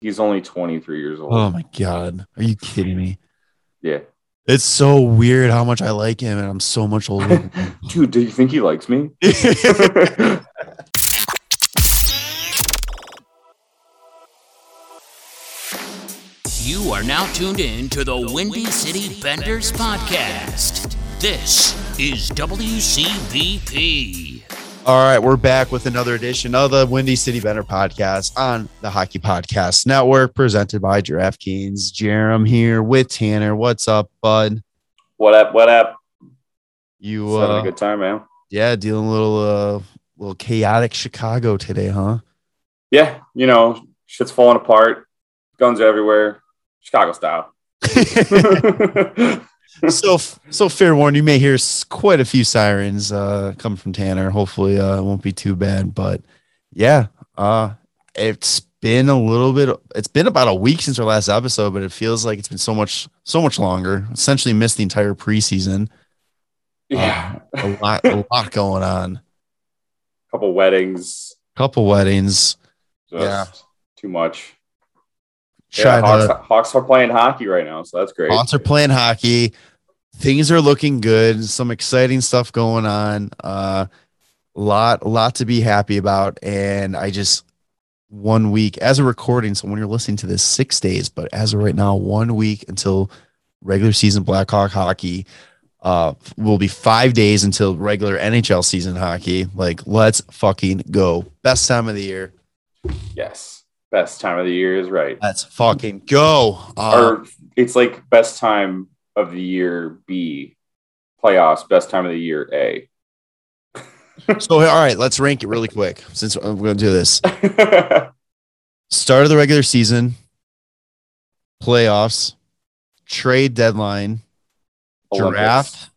He's only 23 years old. Oh my god, are you kidding me? Yeah. It's so weird how much I like him, and I'm so much older. Dude, do you think he likes me? You are now tuned in to the Windy City Benders podcast. This is WCBP. All right, we're back with another edition of the Windy City Bender podcast on the Hockey Podcast Network, presented by DraftKings. Jerem here with Tanner. What's up, bud? what up? What up? You, Just having uh, a good time, man. yeah, dealing a little, uh, little chaotic Chicago today, huh? Yeah, you know, shit's falling apart. Guns are everywhere. Chicago style. so, so fair warning, you may hear quite a few sirens uh, coming from Tanner. Hopefully, uh, it won't be too bad. But yeah, uh, it's been a little bit. It's been about a week since our last episode, but it feels like it's been so much, so much longer. Essentially, missed the entire preseason. yeah. A lot, a lot going on. couple weddings. Couple weddings. Just Yeah. Too much. Yeah, to- Hawks, Hawks are playing hockey right now, so that's great. Hawks are playing hockey. Things are looking good. Some exciting stuff going on. Uh, lot, lot to be happy about. And I just one week as a recording. So when you're listening to this, six days. But as of right now, one week until regular season Blackhawk hockey. Uh, will be five days until regular NHL season hockey. Like, let's fucking go! Best time of the year. Yes. Best time of the year is right. Let's fucking go. Uh, or it's like best time of the year B. Playoffs, best time of the year A. so all right, let's rank it really quick since we're gonna do this. Start of the regular season, playoffs, trade deadline, Olympics. draft,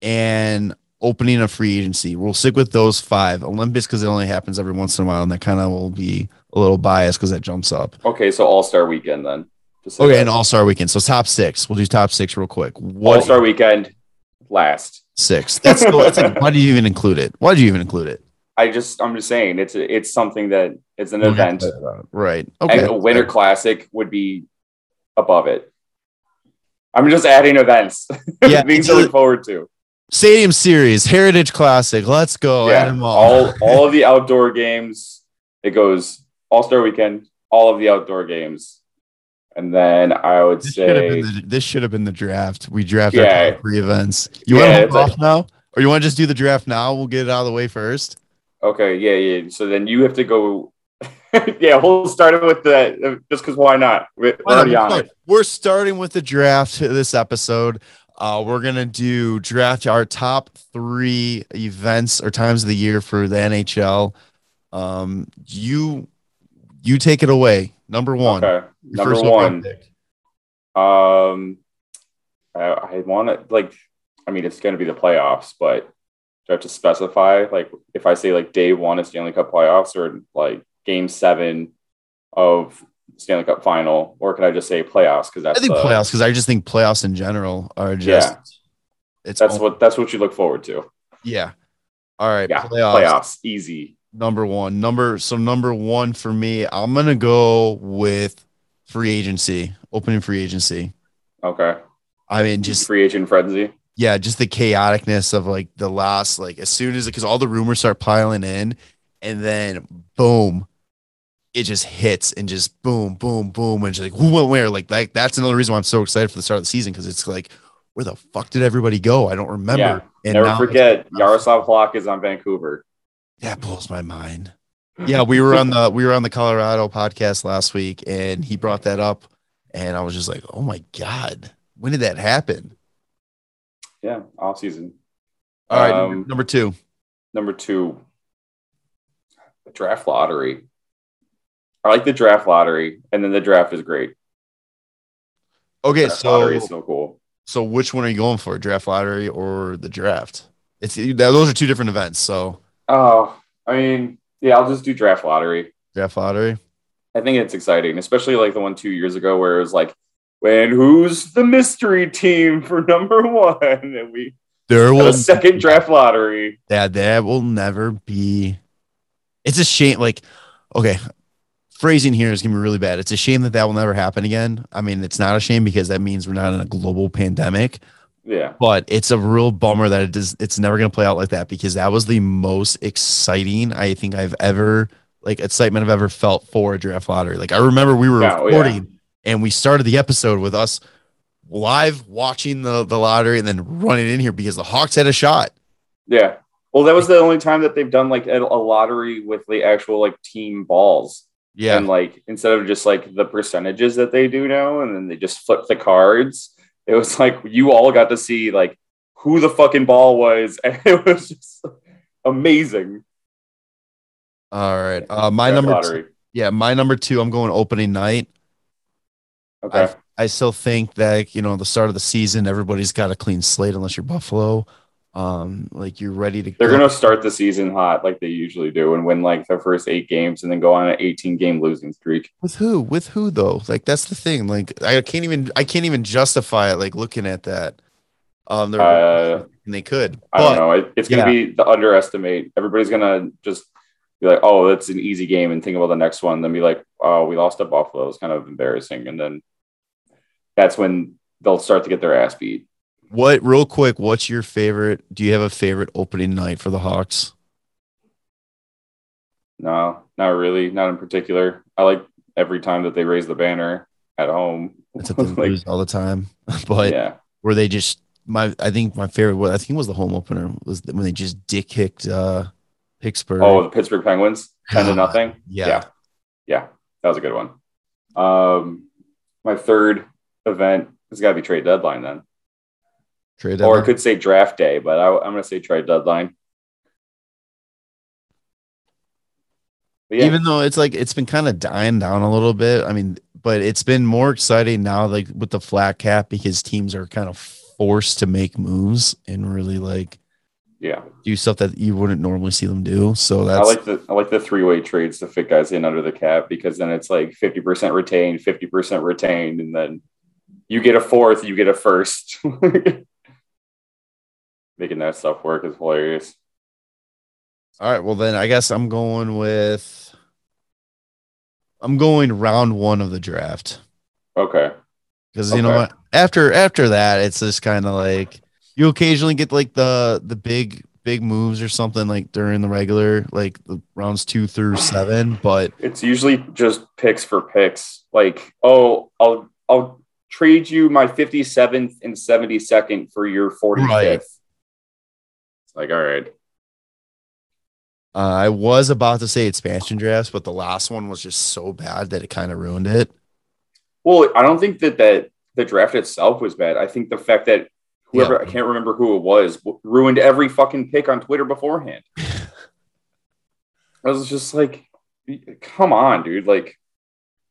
and opening a free agency. We'll stick with those five. Olympus because it only happens every once in a while, and that kind of will be a little biased because that jumps up. Okay, so All Star Weekend then. Okay, that. and All Star Weekend. So top six. We'll do top six real quick. All Star Weekend last. six? That's, cool. that's like, why did you even include it? Why did you even include it? I just I'm just saying it's it's something that it's an event. to talk about it. Right. And Okay. a Winter Classic would be above it. I'm just adding events. Yeah, things to look forward to. Stadium Series, Heritage Classic. Let's go. Yeah, all. all all of the outdoor games. It goes All Star Weekend, all of the outdoor games, and then I would This say been the, this should have been the draft. We drafted Yeah. three events. You Yeah, want to hold like- off now, or you want to just do the draft now? We'll get it out of the way first. okay, yeah, yeah. So then you have to go. yeah, we'll start it with the just because why not? We're already on it. We're starting with the draft this episode. Uh, we're gonna do draft our top three events or times of the year for the NHL. Um, you you take it away. Number one. Okay, number one. Um, I, I want to like. I mean, it's going to be the playoffs, but do I have to specify like if I say like day one of the Stanley Cup playoffs or like game seven of Stanley Cup final, or can I just say playoffs? Because I think the- playoffs because I just think playoffs in general are just Yeah. it's That's what that's what you look forward to. yeah. All right, Yeah, playoffs. playoffs, easy. number one. Number so number one for me, I'm gonna go with free agency, opening free agency. Okay, I mean, just free agent frenzy. yeah, just the chaoticness of like the last, like as soon as because all the rumors start piling in, and then boom, it just hits and just boom, boom, boom, and just like who went where? Like like that's another reason why I'm so excited for the start of the season because it's like where the fuck did everybody go? I don't remember. Yeah, and Never forget, Yaroslav Halak is on Vancouver. That blows my mind. Yeah, we were on the we were on the Colorado podcast last week, and he brought that up, and I was just like, "Oh my god, when did that happen?" Yeah, off season. All right, Um, number, number two. Number two, draft lottery. I like the draft lottery, and then the draft is great. Okay, Draft lottery so is so cool. so which one are you going for, draft lottery or the draft? It's those are two different events. So Oh, I mean, yeah, I'll just do draft lottery. draft lottery. I think it's exciting, especially like the one two years ago where it was like, when who's the mystery team for number one? And we There will a second draft lottery. that that will never be. It's a shame. Like, okay, phrasing here is gonna be really bad. It's a shame that that will never happen again. I mean, it's not a shame because that means we're not in a global pandemic. Yeah. But it's a real bummer that it does. It's never gonna play out like that because that was the most exciting I think I've ever like excitement I've ever felt for a draft lottery. Like I remember we were Yeah, oh, yeah. recording and we started the episode with us live watching the the lottery and then running in here because the Hawks had a shot. Yeah. Well, that was the only time that they've done like a lottery with the actual like team balls. Yeah. And like instead of just like the percentages that they do now, and then they just flip the cards, it was like you all got to see like who the fucking ball was. And it was just amazing. All right. Uh my Draft number two, yeah, my number two, I'm going opening night. Okay. I still think that you know the start of the season, everybody's got a clean slate unless you're Buffalo. Um, like you're ready to. They're go. gonna start the season hot like they usually do and win like their first eight games and then go on an 18 game losing streak. with who? With who though? Like that's the thing. Like I can't even. I can't even justify it. Like looking at that. Um, they're Uh, and they could. I don't know. It, it's gonna be the underestimate. Everybody's gonna just be like, "Oh, that's an easy game," and think about the next one. Then be like, "Oh, we lost to Buffalo. It's kind of embarrassing." And then that's when they'll start to get their ass beat. What? Real quick, what's your favorite? Do you have a favorite opening night for the Hawks? No, not really. Not in particular. I like every time that they raise the banner at home. It's that they Like, all the time, but yeah, where they just my I think my favorite. I think was the home opener was when they just dick kicked uh Pittsburgh. Oh, the Pittsburgh Penguins, ten to nothing. yeah. yeah, yeah, that was a good one. Um, my third event has got to be trade deadline then, Trade or I could say draft day, but I, I'm going to say trade deadline. Yeah, even though it's like it's been kind of dying down a little bit. I mean, but it's been more exciting now, like with the flat cap, because teams are kind of forced to make moves and really like yeah, do stuff that you wouldn't normally see them do. So that's I like the I like the three way trades to fit guys in under the cap because then it's like fifty percent retained, fifty percent retained, and then you get a fourth, you get a first. Making that stuff work is hilarious. all right. Well, then I guess I'm going with I'm going round one of the draft Okay. because you know what? After after that, it's just kind of like you occasionally get like the the big big moves or something like during the regular like the rounds two through seven, but It's usually just picks for picks. Like, oh, I'll I'll trade you my 57th and 72nd for your 45th. Right. It's like, all right. Uh, I was about to say expansion drafts, but the last one was just so bad that it kind of ruined it. Well, I don't think that that the draft itself was bad. I think the fact that whoever Yeah. I can't remember who it was ruined every fucking pick on Twitter beforehand. I was just like, come on, dude. Like,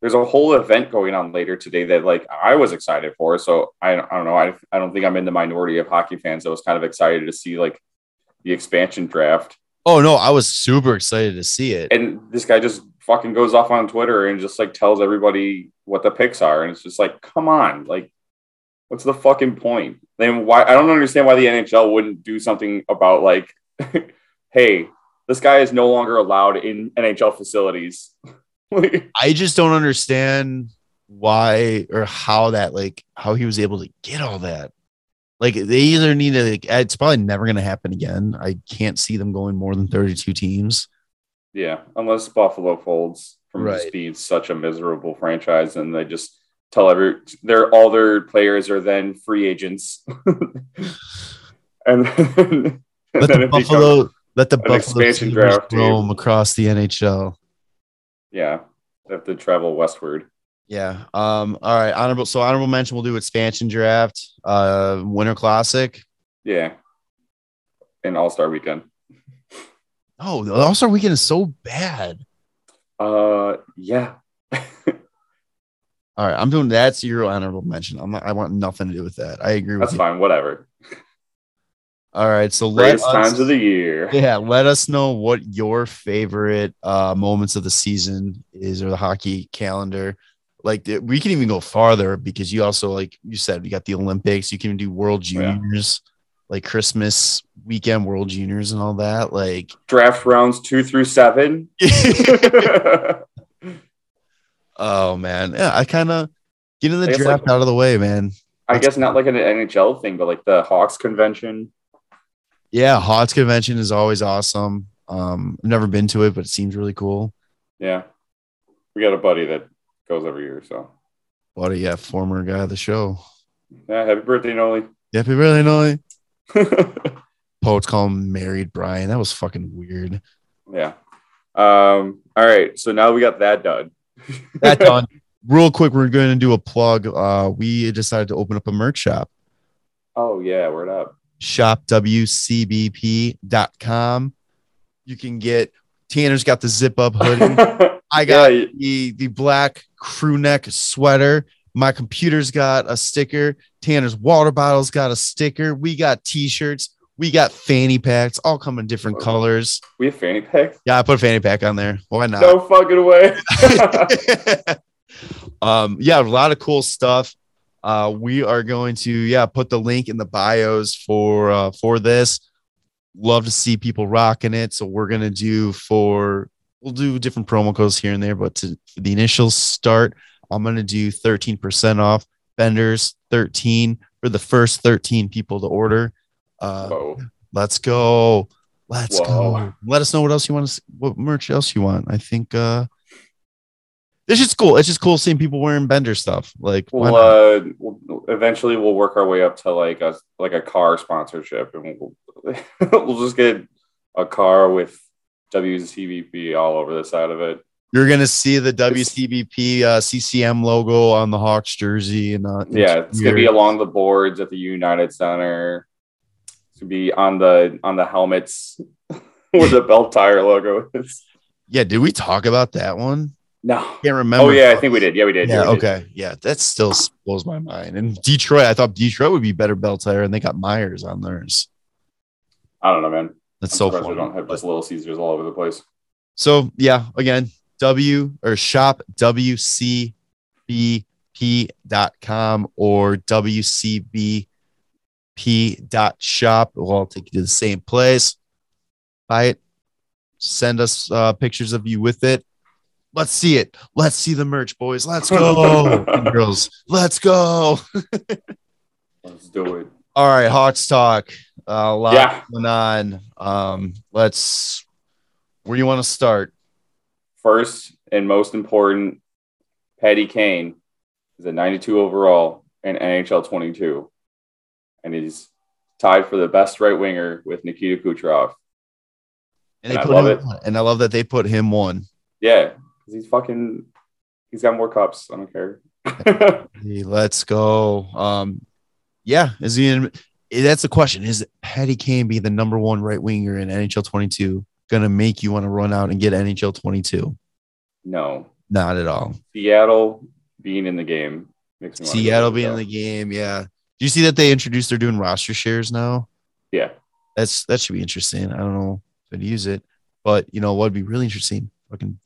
there's a whole event going on later today that like I was excited for. So I, I don't know. I, I don't think I'm in the minority of hockey fans that was kind of excited to see like the expansion draft. Oh no, I was super excited to see it. And this guy just fucking goes off on Twitter and just like tells everybody what the picks are. And it's just like, come on, like, what's the fucking point? Then why? I don't understand why the NHL wouldn't do something about like, hey, this guy is no longer allowed in NHL facilities. I just don't understand why or how that like how he was able to get all that. Like they either need to like, it's probably never gonna happen again. I can't see them going more than 32 teams. yeah, unless Buffalo folds from Right. just being such a miserable franchise, and they just tell every their all their players are then free agents, and then, Let then the Buffalo let the Buffalo expansion Sabres draft, roam across the NHL. yeah, they have to travel westward. Yeah. Um, all right. Honorable so honorable mention we'll do expansion draft, uh winter classic. Yeah, And All Star Weekend. Oh, the All-Star weekend is so bad. Uh, yeah, All right, I'm doing that's your honorable mention. I'm not, I want nothing to do with that. I agree with that's you. fine. Whatever. All right, so let us, times of the year. yeah, let us know what your favorite uh moments of the season is or the hockey calendar. Like we can even go farther because you also like you said you got the Olympics. You can do World Yeah. Juniors, like Christmas weekend World Juniors and all that. Like Draft rounds two through seven. Oh man, yeah, I kind of getting the draft like- out of the way, man. I guess not like an NHL thing, but like the Hawks convention. Yeah, Hawks convention is always awesome. Um, I've never been to it, but it seems really cool. Yeah. We got a buddy that goes every year. So What a yeah, former guy of the show. yeah, happy birthday, Noli. Happy birthday, Noy. Poets call him married Brian. That was fucking weird. yeah. Um, all right. So now we got that done. That done. Real quick, we're going to do a plug. Uh, we decided to open up a merch shop. oh yeah, word up. shopwcbp.com. You can get Tanner's got the zip up hoodie. I got Yeah, the the black crew neck sweater. My computer's got a sticker. Tanner's water bottle's got a sticker. We got t-shirts. We got fanny packs, all come in different colors. we have fanny packs. Yeah, I put a fanny pack on there. Why not? No fucking way. um, yeah, a lot of cool stuff. Uh, we are going to yeah put the link in the bios for uh, for this. Love to see people rocking it. So we're gonna do for we'll do different promo codes here and there, but to the initial start, I'm gonna do 13% off Benders 13 for the first 13 people to order. Uh, Whoa. let's go. Let's Whoa. go. Let us know what else you want to see, what merch else you want. I think uh this is cool. It's just cool seeing people wearing Bender stuff. Like why uh, we'll eventually we'll work our way up to like a like a car sponsorship, and we'll we'll just get a car with WCBP all over the side of it. you're gonna see the WCBP uh, CCM logo on the Hawks jersey and uh, Yeah, it's gonna be along the boards at the United Center. It's gonna be on the on the helmets where the belt tire logo is. yeah. Did we talk about that one? No. Can't remember. Oh yeah, I think we did. Yeah, we did. Yeah. we did. Okay. Yeah. That still blows my mind. And Detroit, I thought Detroit would be better belt tire, and they got Myers on theirs. I don't know, man. That's I'm so funny. we don't have just Little Caesars all over the place. So yeah, again, W or shop WCBP.com or WCBP.shop. We'll all take you to the same place. Buy it. Send us uh, pictures of you with it. Let's see it. Let's see the merch, boys. Let's go. Girls, let's go. Let's do it. All right, Hawks talk. Uh, a lot Yeah. going on. Um, let's. Where do you want to start? First and most important, Patty Kane is a 92 overall in NHL 22, and he's tied for the best right winger with Nikita Kucherov. And, they And I put love him, it. and I love that they put him one. Yeah, 'cause he's fucking. He's got more cups. I don't care. Hey, Let's go. Um, yeah, is he? In, that's the question. Is Patty Kane be the number one right winger in NHL 22 going to make you want to run out and get NHL 22? no, Not at all. Seattle being in the game makes me Seattle being in the game. Yeah. Do you see that they introduced? They're doing roster shares now. Yeah, That's that should be interesting. I don't know if I'd use it, but you know what would be really interesting? Fucking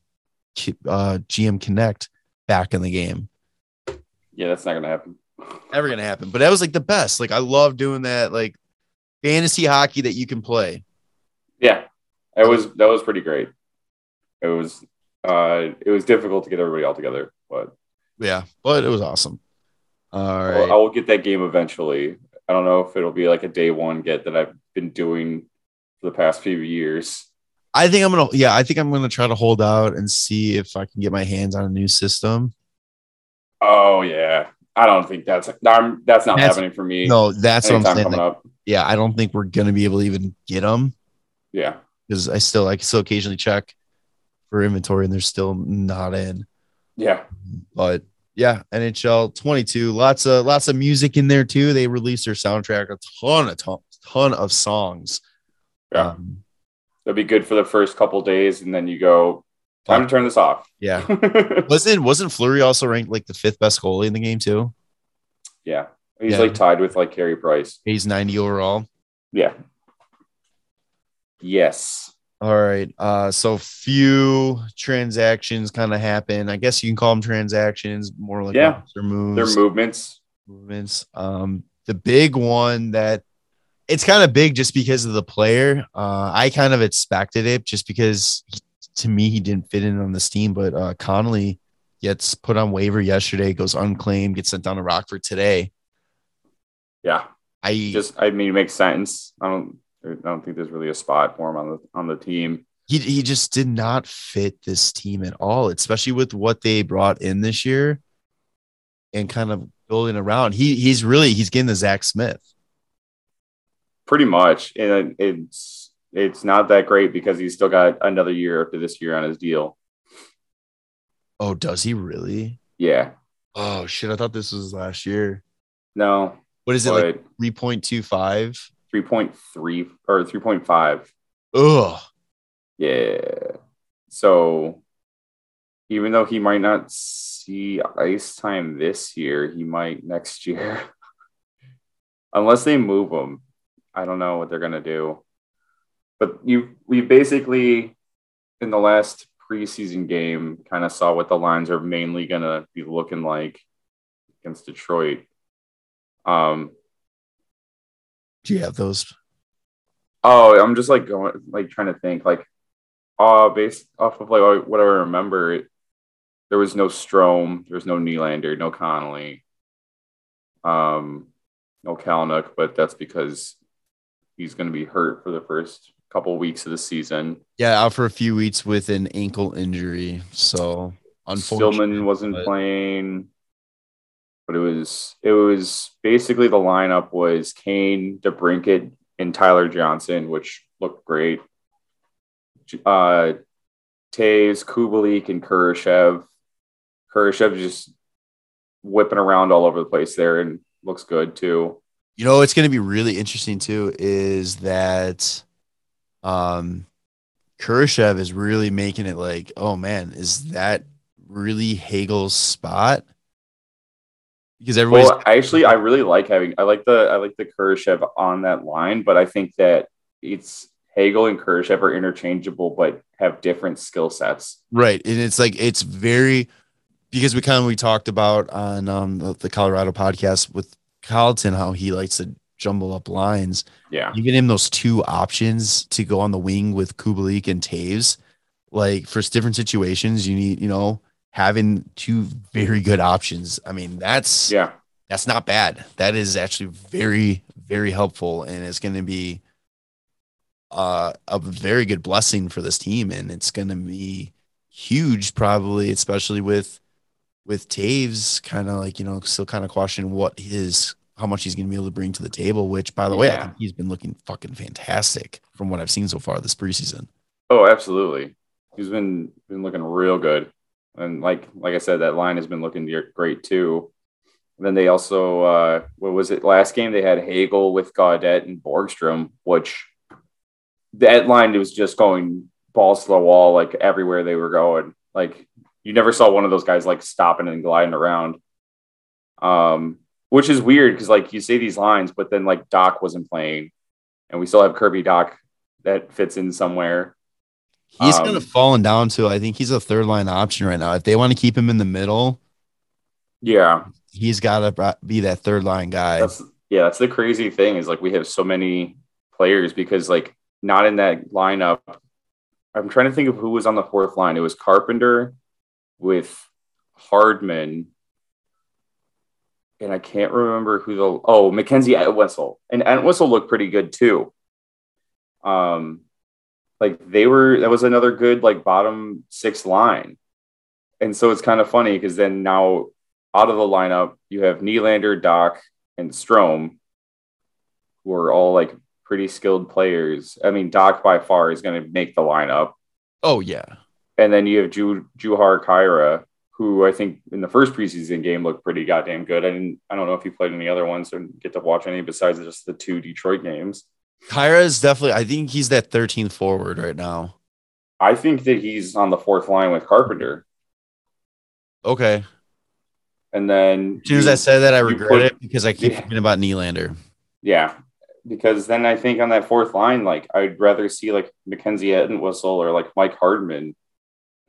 uh, GM Connect back in the game. yeah, that's not gonna happen. Never gonna happen. But that was like the best. Like I love doing that. Like fantasy hockey that you can play. Yeah, it was that was pretty great. It was uh it was difficult to get everybody all together, but Yeah, but it was awesome. All I will get that game eventually. I don't know if it'll be like a day one get that I've been doing for the past few years. I think I'm gonna yeah, I think I'm gonna try to hold out and see if I can get my hands on a new system. Oh yeah, I don't think that's I'm, that's not That's- happening for me. No, that's what I'm saying. Like, up. yeah, I don't think we're gonna be able to even get them Yeah, because I still I still occasionally check for inventory and they're still not in. yeah, But yeah, NHL 22, lots of lots of music in there too. They released their soundtrack, a ton of ton, ton of songs. yeah. Um, That'd be good for the first couple days, and then you go time to turn this off. yeah. Wasn't wasn't Fleury also ranked like the fifth best goalie in the game too? yeah, he's Yeah. like tied with like Carey Price. He's 90 overall. Yeah. Yes. All right. Uh, so few transactions kind of happen. I guess you can call them transactions, more like Yeah. roster moves, Their movements. movements. Um, the big one that it's kind of big just because of the player. Uh, I kind of expected it just because to me he didn't fit in on this team, but uh, Connolly gets put on waiver yesterday, goes unclaimed, gets sent down to Rockford today. Yeah, I just I mean it makes sense. I don't I don't think there's really a spot for him on the on the team. he he just did not fit this team at all, especially with what they brought in this year and kind of building around. He he's really he's getting the Zach Smith. Pretty much, and it's it's not that great because he's still got another year after this year on his deal. Oh, does he really? Yeah, Oh shit! I thought this was last year. no, What is it like? Three point two five. three point three or three point five. Ugh. Yeah. So even though he might not see ice time this year, he might next year. Unless they move him. I don't know what they're gonna do. But you we basically in the last preseason game kind of saw what the lines are mainly gonna be looking like against Detroit. Um Do you have those? Oh, I'm just like going, like trying to think, like, uh, based off of like what I remember, it, there was no Strome, there was no Nylander, no Connolly, um, no Kalynuk, but that's because he's going to be hurt for the first couple weeks of the season. Yeah, out for a few weeks with an ankle injury. So unfortunately, Stillman wasn't but- playing, but it was it was basically the lineup was Kane, DeBrincat, and Tyler Johnson, which looked great. Uh, Toews, Kubalik, and Kurashev. Kurashev just whipping around all over the place there and looks good too. You know, it's going to be really interesting too. Is that, um, Kurashev is really making it like, oh man, is that really Hagel's spot? Because everybody's Well, actually, I really like having I like the I like the Kurashev on that line, but I think that it's Hagel and Kurashev are interchangeable, but have different skill sets. right, and it's like it's very because we kind of we talked about on um the, the Colorado podcast with Colliton how he likes to jumble up lines. Yeah, You get him those two options to go on the wing with Kubalik and Toews. Like for different situations, you need, you know, having two very good options. I mean, that's yeah, that's not bad. That is actually very, very helpful, and it's going to be uh, a very good blessing for this team, and it's going to be huge, probably, especially with with Toews, kind of like you know, still kind of questioning what his how much he's going to be able to bring to the table. Which, by the way, I think he's been looking fucking fantastic from what I've seen so far this preseason. Oh, absolutely. He's been been looking real good, and like like I said, that line has been looking great too. And then they also, uh, what was it? Last game they had Hagel with Gaudette and Borgstrom, which that line was just going balls to the wall like everywhere they were going. Like you never saw one of those guys like stopping and gliding around. Um, which is weird because like you say these lines, but then like Dach wasn't playing, and we still have Kirby Dach that fits in somewhere. He's Um, kind of fallen down to. I think he's a third line option right now. If they want to keep him in the middle, Yeah, he's got to be that third line guy. that's yeah, that's the crazy thing is like we have so many players because like not in that lineup. I'm trying to think of who was on the fourth line. It was Carpenter with Hardman, and I can't remember who the oh Mackenzie Entwistle and Entwistle looked pretty good too. Um, like they were that was another good like bottom six line, and so it's kind of funny because then now out of the lineup you have Nylander, Dach, and Strome, who are all like pretty skilled players. I mean, Dach by far is going to make the lineup, oh yeah, and then you have Ju- Jujhar Khaira, who I think in the first preseason game looked pretty goddamn good. I didn't, I don't know if he played any other ones or get to watch any besides just the two Detroit games. Khaira is definitely. I think he's that 13th forward right now. I think that he's on the fourth line with Carpenter, Okay. and then As soon as you- I said that, I regret put- it because I keep Yeah. forgetting about Nylander. Yeah, because then I think on that fourth line, like I'd rather see like Mackenzie Entwistle or like Mike Hardman,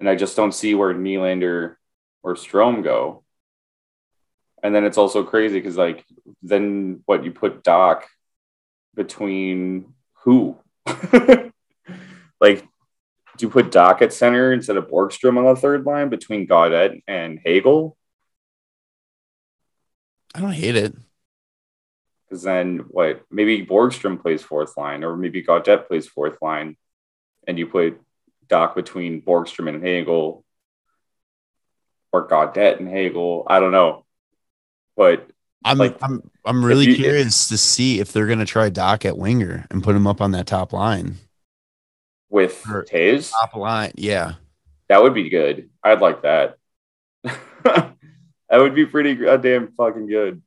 and I just don't see where Nylander or Strome go. And then it's also crazy because like then what you put Dach between who? like do you put Dach at center instead of Borgstrom on the third line between Gaudette and Hagel? I don't hate it. Because then what? Maybe Borgstrom plays fourth line, or maybe Gaudette plays fourth line, and you put Dach between Borgstrom and Hagel, or Gaudette and Hagel. I don't know, but I'm Like, I'm I'm really you- curious to see if they're gonna try Dach at winger and put him up on that top line. with. Toews, Top line, yeah. that would be good. I'd like that. that would be pretty goddamn uh, fucking good.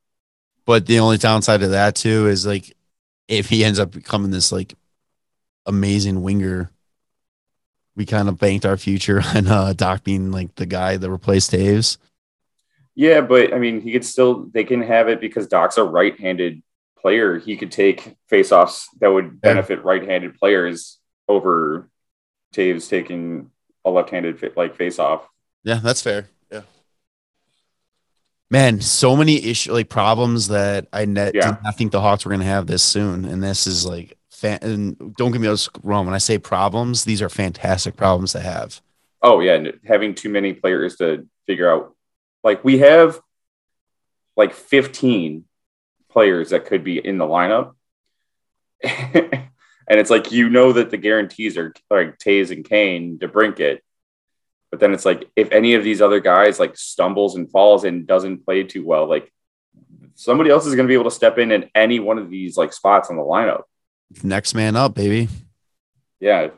But the only downside to that too is like if he ends up becoming this like amazing winger, we kind of banked our future on uh Dach being like the guy that replaced Toews. Yeah, but I mean, he could still. They can have it because Dach's a right-handed player. He could take face-offs that would benefit right-handed players over Toews taking a left-handed like face-off. Yeah, that's fair. Yeah. Man, so many issue like problems that I net Yeah. did not think the Hawks were gonna have this soon. And this is like fan and don't get me wrong. When I say problems, these are fantastic problems to have. Oh yeah, and having too many players to figure out. Like we have like 15 players that could be in the lineup. and it's like you know that the guarantees are like Toews and Kane DeBrincat. But then it's like if any of these other guys like stumbles and falls and doesn't play too well, like somebody else is going to be able to step in in any one of these like spots on the lineup. Next man up, baby. Yeah.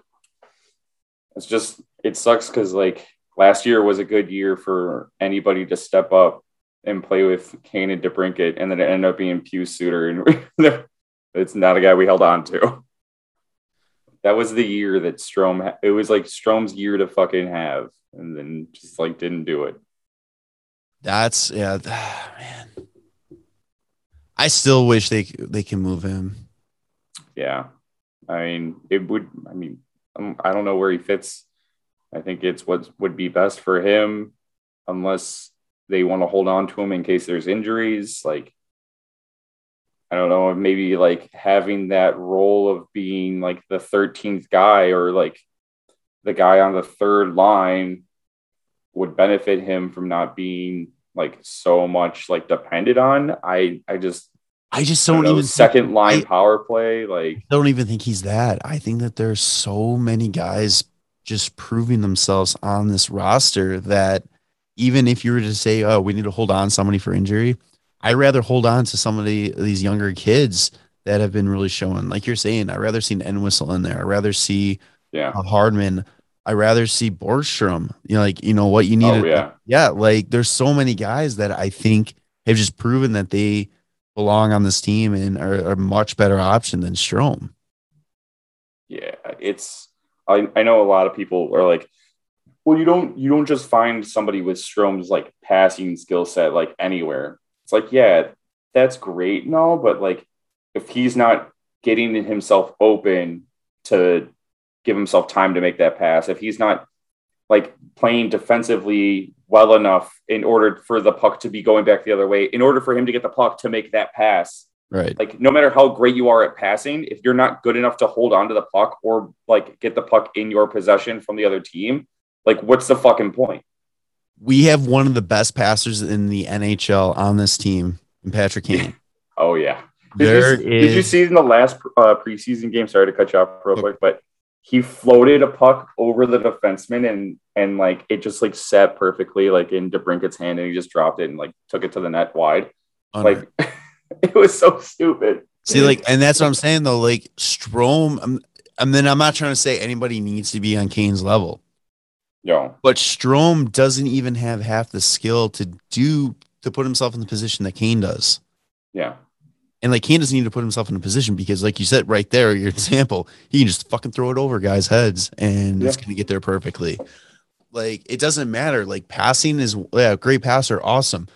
It's just it sucks because like last year was a good year for anybody to step up and play with Kane and DeBrincat, and then it ended up being Pius Suter, and it's not a guy we held on to. That was the year that Strome. ha- It was like Strome's year to fucking have, and then just like didn't do it. That's yeah, man. I still wish they they can move him. Yeah, I mean, it would. I mean, um, I don't know where he fits. I think it's what would be best for him, unless they want to hold on to him in case there's injuries. Like, I don't know, maybe like having that role of being like the 13th guy or like the guy on the third line would benefit him from not being like so much like depended on. I I just I just don't, don't know, even second line I- power play like I don't even think he's that. I think that there's so many guys just proving themselves on this roster that even if you were to say, "Oh, we need to hold on somebody for injury," I'd rather hold on to some of the, these younger kids that have been really showing. Like you're saying, I'd rather see an Entwistle in there. I'd rather see yeah. a Hardman. I'd rather see Borgstrom. You know, like you know what you need. Oh to- yeah. yeah, like there's so many guys that I think have just proven that they belong on this team and are, a much better option than Strome. Yeah, it's I, I know a lot of people are like, well, you don't you don't just find somebody with Strome's like passing skill set like anywhere. It's like, yeah, that's great and all, but like if he's not getting himself open to give himself time to make that pass, if he's not like playing defensively well enough in order for the puck to be going back the other way, in order for him to get the puck to make that pass, Right. like no matter how great you are at passing, if you're not good enough to hold on to the puck or like get the puck in your possession from the other team, like what's the fucking point? We have one of the best passers in the NHL on this team, Patrick Kane. Oh yeah. Did, There you, did you see in the last uh, preseason game? Sorry to cut you off real quick, but he floated a puck over the defenseman and and like it just like set perfectly like in DeBrincat's hand and he just dropped it and like took it to the net wide. Like it was so stupid. see, like, and that's what I'm saying though. Like Strome, I'm, and then I'm not trying to say anybody needs to be on Kane's level, Yo, but Strome doesn't even have half the skill to do to put himself in the position that Kane does. yeah. And like Kane doesn't need to put himself in a position because, like you said right there, your example, he can just fucking throw it over guys' heads and it's gonna get there perfectly. Like it doesn't matter. Like passing is yeah, great passer, awesome.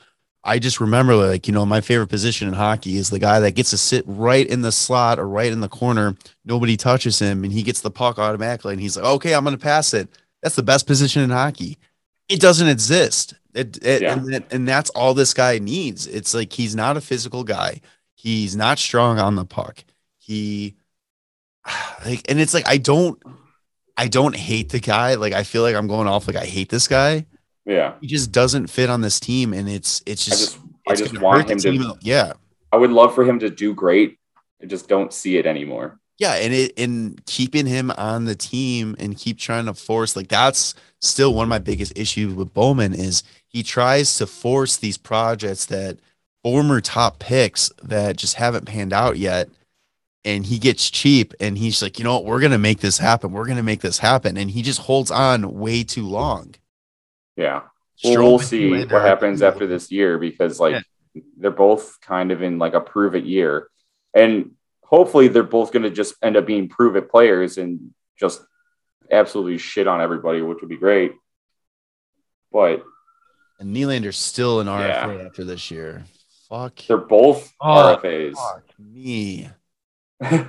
I just remember like, you know, my favorite position in hockey is the guy that gets to sit right in the slot or right in the corner. Nobody touches him and he gets the puck automatically and he's like, okay, I'm gonna pass it. That's the best position in hockey. It doesn't exist. It, it Yeah. and, and that's all this guy needs. It's like he's not a physical guy. He's not strong on the puck. He like, and it's like I don't. I don't hate the guy. Like I feel like I'm going off like I hate this guy. Yeah. He just doesn't fit on this team, and it's it's I just just I just want him to. Yeah, I would love for him to do great. I just don't see it anymore. yeah, and it and keeping him on the team and keep trying to force like that's still one of my biggest issues with Bowman is he tries to force these projects that former top picks that just haven't panned out yet. And he gets cheap and he's like, you know what, we're gonna make this happen. We're gonna make this happen. And he just holds on way too long. Yeah. Well, we'll see what happens after this year because like they're both kind of in like a prove it year. And hopefully they're both gonna just end up being prove it players and just absolutely shit on everybody, which would be great. But And Nylander's still an RFA Yeah. after this year. Fuck. they're both Oh, RFAs. Fuck me.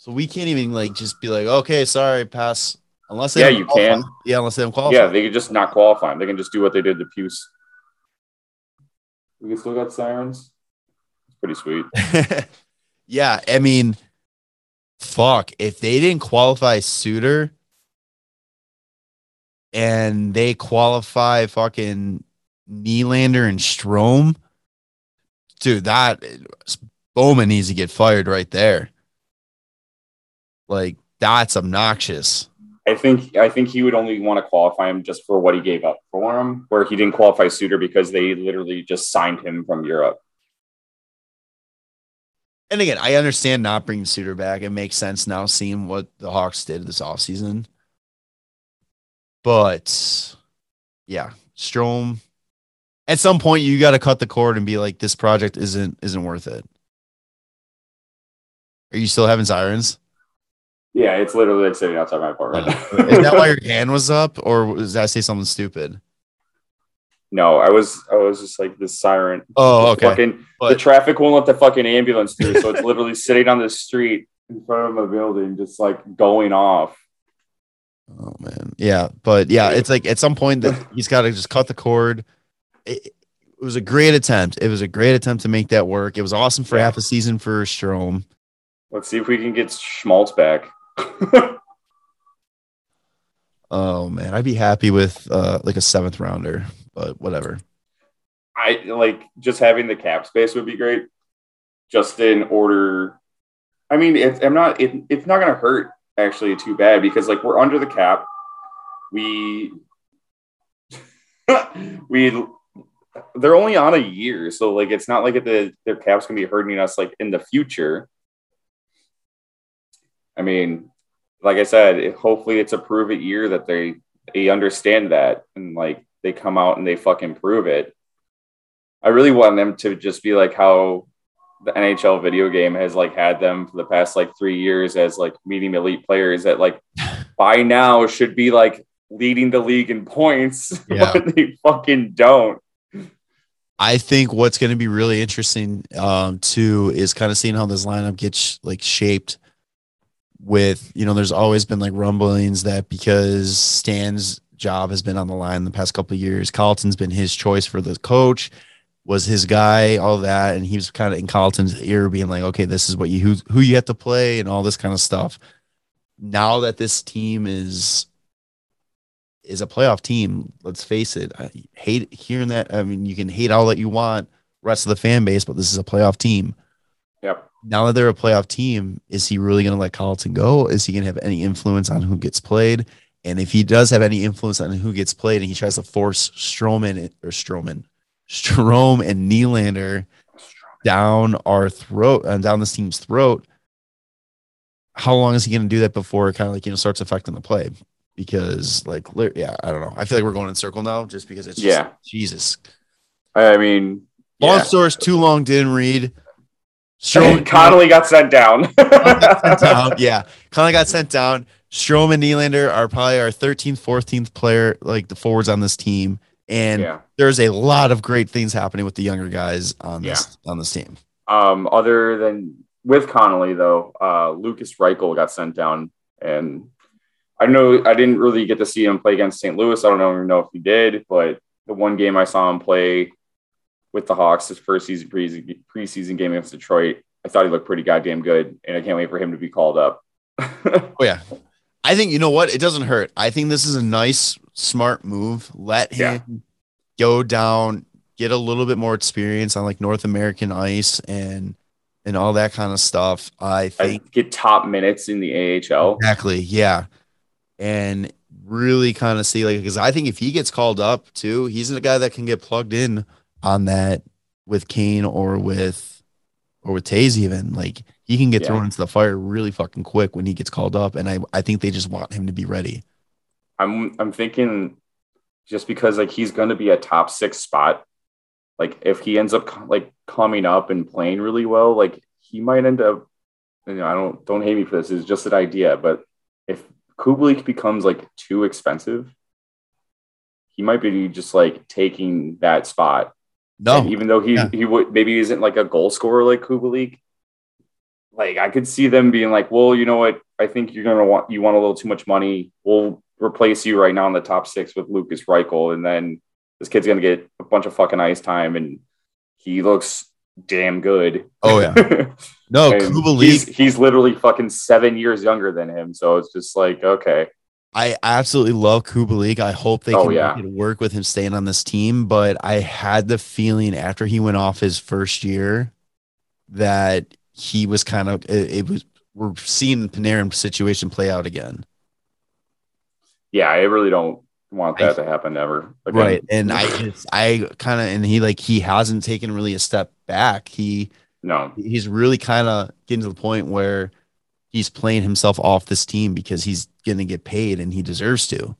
So we can't even like just be like, okay, sorry, pass. Unless they Yeah, you qualify. can. Yeah, unless they don't qualify. yeah, they could just not qualify. They can just do what they did to Puce. We still got sirens. It's pretty sweet. yeah, I mean, fuck. If they didn't qualify Suter and they qualify fucking Nylander and Strome, dude, that Bowman needs to get fired right there. Like, that's obnoxious. I think I think he would only want to qualify him just for what he gave up for him, where he didn't qualify Suter because they literally just signed him from Europe. And again, I understand not bringing Suter back. It makes sense now seeing what the Hawks did this offseason. But yeah, Strome. At some point, you got to cut the cord and be like, "This project isn't isn't worth it." Are you still having sirens? Yeah, it's literally like sitting outside my apartment. Is that why your hand was up, or does that say something stupid? no, I was I was just like this siren. Oh, okay. Fucking, the traffic won't let the fucking ambulance through, so it's literally sitting on the street in front of my building, just like going off. oh man, yeah, but yeah, it's like at some point that he's got to just cut the cord. It, it was a great attempt. It was a great attempt to make that work. It was awesome for Yeah. half a season for Strome. Let's see if we can get Schmaltz back. Oh man, I'd be happy with uh like a seventh rounder, but whatever. I like just having the cap space would be great. Just in order, I mean, it, I'm not. It, it's not going to hurt actually too bad because like we're under the cap. We we they're only on a year, so like it's not like the their cap's gonna be hurting us like in the future. I mean, like I said, it, hopefully it's a prove it year that they they understand that and like they come out and they fucking prove it. I really want them to just be like how the NHL video game has like had them for the past like three years as like meeting elite players that like by now should be like leading the league in points, Yeah. but they fucking don't. I think what's going to be really interesting um too is kind of seeing how this lineup gets like shaped with you know there's always been like rumblings that because Stan's job has been on the line the past couple years Colliton's been his choice for the coach was his guy all that and he was kind of in Colliton's ear being like okay this is what you who, who you have to play and all this kind of stuff. Now that this team is is a playoff team. Let's face it. I hate hearing that. I mean, you can hate all that you want, rest of the fan base, but this is a playoff team. Yep. Now that they're a playoff team, is he really going to let Colliton go? Is he going to have any influence on who gets played? And if he does have any influence on who gets played, and he tries to force Stroman or Stroman, Strome and Nylander down our throat and down this team's throat, how long is he going to do that before it kind of like you know starts affecting the play? Because like yeah, I don't know. I feel like we're going in circle now just because it's just, Yeah. Jesus. I mean, Long yeah. source too long. Didn't read. Strome Connolly got sent down. got sent down. Yeah, Connolly got sent down. Strome and Nylander are probably our 13th, 14th player, like the forwards on this team. And yeah. there's a lot of great things happening with the younger guys on this on this team. Um, other than with Connolly, though, uh, Lukas Reichel got sent down, and I know I didn't really get to see him play against St. Louis. I don't even know if he did, but the one game I saw him play with the Hawks, his first season pre- preseason game against Detroit, I thought he looked pretty goddamn good, and I can't wait for him to be called up. Oh yeah, I think you know what? It doesn't hurt. I think this is a nice, smart move. Let him Yeah. go down, get a little bit more experience on like North American ice and and all that kind of stuff. I I think get top minutes in the AHL. exactly, yeah, and really kind of see like because I think if he gets called up too, he's a guy that can get plugged in on that with Kane or with or with Toews even like he can get Yeah. thrown into the fire really fucking quick when he gets called up, and I I think they just want him to be ready. I'm I'm thinking just because like he's going to be a top six spot. Like if he ends up like coming up and playing really well, like he might end up. You know, I don't don't hate me for this. It's just an idea, but if Kubalik becomes like too expensive, he might be just like taking that spot. No, And even though he yeah. he would maybe isn't like a goal scorer like Kubalik, like I could see them being like, well, you know what? I think you're gonna want you want a little too much money. We'll replace you right now in the top six with Lukas Reichel, and then this kid's gonna get a bunch of fucking ice time, and he looks damn good. Oh, yeah. no, Kubalik. he's he's literally fucking seven years younger than him, so it's just like okay, I absolutely love Kubalik. I hope they Oh, can yeah. work with him staying on this team. But I had the feeling after he went off his first year that he was kind of it, it was we're seeing the Panarin situation play out again. yeah, I really don't want that to happen ever. again. Right. And I just I kind of and he like he hasn't taken really a step back. He no, he's really kind of getting to the point where he's playing himself off this team because he's gonna get paid and he deserves to.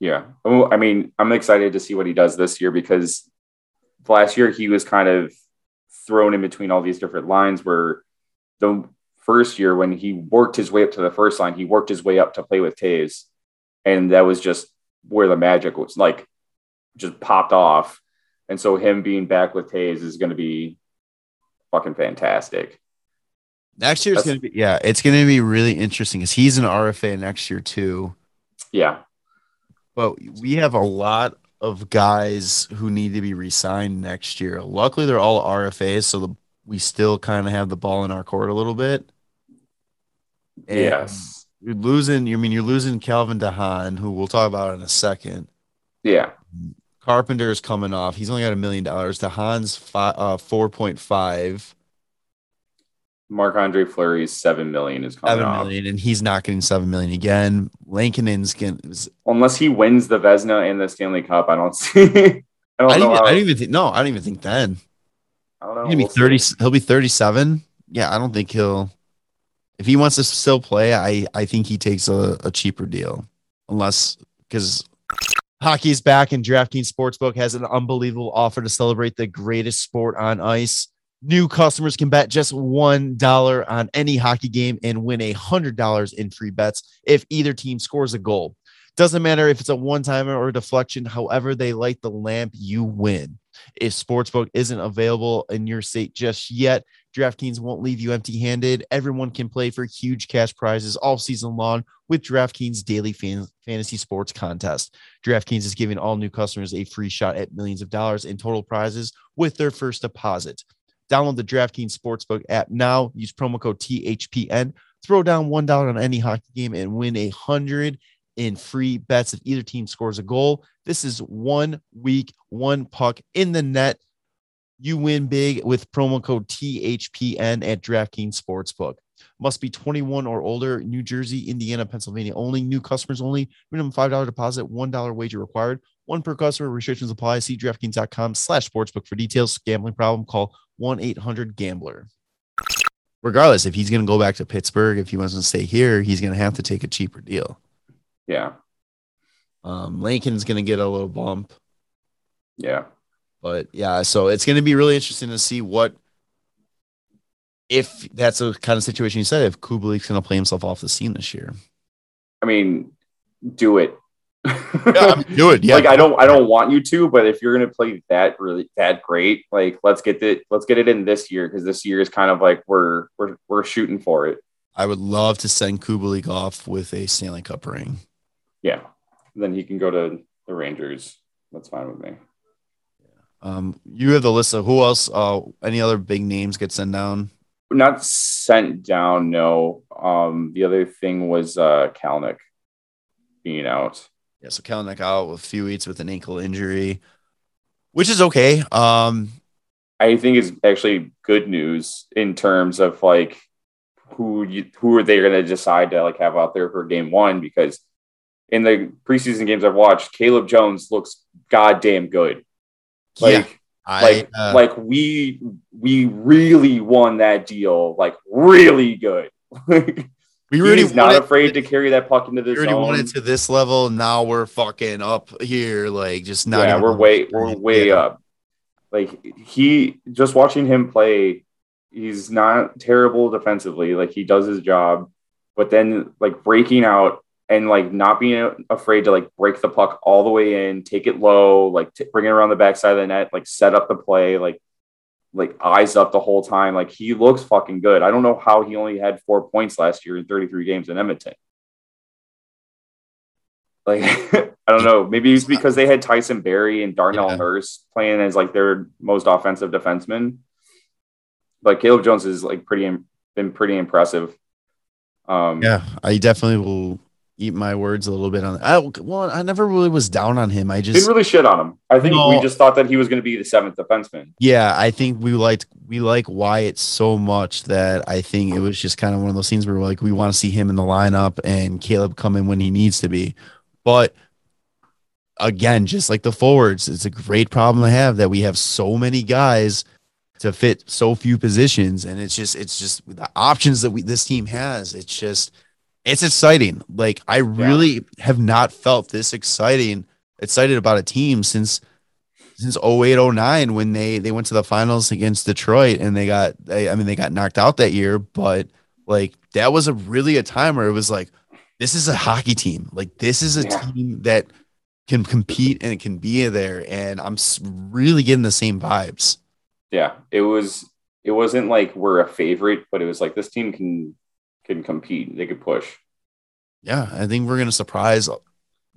Yeah. Well, I mean, I'm excited to see what he does this year because last year he was kind of thrown in between all these different lines where the first year when he worked his way up to the first line, he worked his way up to play with Toews. And that was just where the magic was like just popped off. And so him being back with Toews is going to be fucking fantastic. Next year's That's- gonna be yeah, it's gonna be really interesting because he's an RFA next year too. Yeah. But we have a lot of guys who need to be re-signed next year. Luckily, they're all RFAs, so the, we still kind of have the ball in our court a little bit. And yes. You're losing. You mean you're losing Calvin de Haan, who we'll talk about in a second. Yeah. Carpenter is coming off. He's only got a million dollars. de Haan's fi- uh, four point five. Marc Andre Fleury's seven million is coming Seven off. million, and he's not getting seven million again. Lankinen's getting. Unless he wins the Vezina and the Stanley Cup, I don't see. I don't I know. even, I don't even think. No, I don't even think then. I don't know. Be We'll see. thirty. He'll be thirty-seven. Yeah, I don't think he'll. If he wants to still play, I I think he takes a, a cheaper deal, unless because hockey's back and DraftKings Sportsbook has an unbelievable offer to celebrate the greatest sport on ice. New customers can bet just one dollar on any hockey game and win a hundred dollars in free bets if either team scores a goal. Doesn't matter if it's a one timer or a deflection. However, they light the lamp, you win. If Sportsbook isn't available in your state just yet, DraftKings won't leave you empty handed. Everyone can play for huge cash prizes all season long with DraftKings Daily Fan- Fantasy Sports Contest. DraftKings is giving all new customers a free shot at millions of dollars in total prizes with their first deposit. Download the DraftKings Sportsbook app now. Use promo code THPN. Throw down $1 on any hockey game and win a 100 in free bets if either team scores a goal. This is one week, one puck in the net. You win big with promo code THPN at DraftKings Sportsbook. Must be 21 or older. New Jersey, Indiana, Pennsylvania only. New customers only. Minimum $5 deposit, $1 wager required. One per customer. Restrictions apply. See DraftKings.com slash sportsbook for details. Gambling problem? Call 1-800-GAMBLER. Regardless, if he's going to go back to Pittsburgh, if he wants to stay here, he's going to have to take a cheaper deal. Yeah. Um, Lincoln's going to get a little bump. Yeah. But yeah, so it's going to be really interesting to see what if that's the kind of situation you said if Kubalik's going to play himself off the scene this year. I mean, do it. Yeah, do it. Yeah, Like I don't I don't want you to, but if you're gonna play that really that great, like let's get it let's get it in this year because this year is kind of like we're we're we're shooting for it. I would love to send Kubalik off with a Stanley Cup ring. Yeah. then he can go to the Rangers. That's fine with me. Um, you have the list of who else? Uh, any other big names get sent down? Not sent down, no. Um, the other thing was uh Kalynuk. being out. Yeah, so Kalynuk out with a few weeks with an ankle injury, which is okay. Um, I think is actually good news in terms of like who you, who are they going to decide to like have out there for game one because in the preseason games I've watched, Caleb Jones looks goddamn good. Like, Yeah, I, like, uh, like we we really won that deal. Like, really good. we already He's not afraid to carry that puck into this. We already zone. wanted to this level. Now we're fucking up here, like just not. yeah, we're way we're way up. Like he just watching him play, he's not terrible defensively. Like he does his job, but then like breaking out and like not being afraid to like break the puck all the way in, take it low, like t- bring it around the backside of the net, like set up the play, like like eyes up the whole time. Like he looks fucking good. I don't know how he only had four points last year in 33 games in Edmonton. Like I don't know. Maybe it's because they had Tyson Barrie and Darnell Yeah. Nurse playing as like their most offensive defenseman. But Caleb Jones is like pretty been pretty impressive. Um, Yeah, I definitely will eat my words a little bit on. I, well, I never really was down on him. I didn't just, really shit on him. I think No. we just thought that he was going to be the seventh defenseman. yeah, I think we liked we like Wyatt so much that I think it was just kind of one of those things where we're like we want to see him in the lineup and Caleb come in when he needs to be. But again, just like the forwards, it's a great problem to have that we have so many guys to fit so few positions, and it's just it's just the options that we this team has. It's just it's exciting. Like I really have not felt this exciting excited about a team since since 08 09 when they they went to the finals against Detroit and they got they, I mean they got knocked out that year but like that was a really a time where it was like this is a hockey team like this is a Yeah. team that can compete and it can be there and I'm really getting the same vibes Yeah, it was. It wasn't like we're a favorite, but it was like this team can can compete. They could push. yeah I think we're going to surprise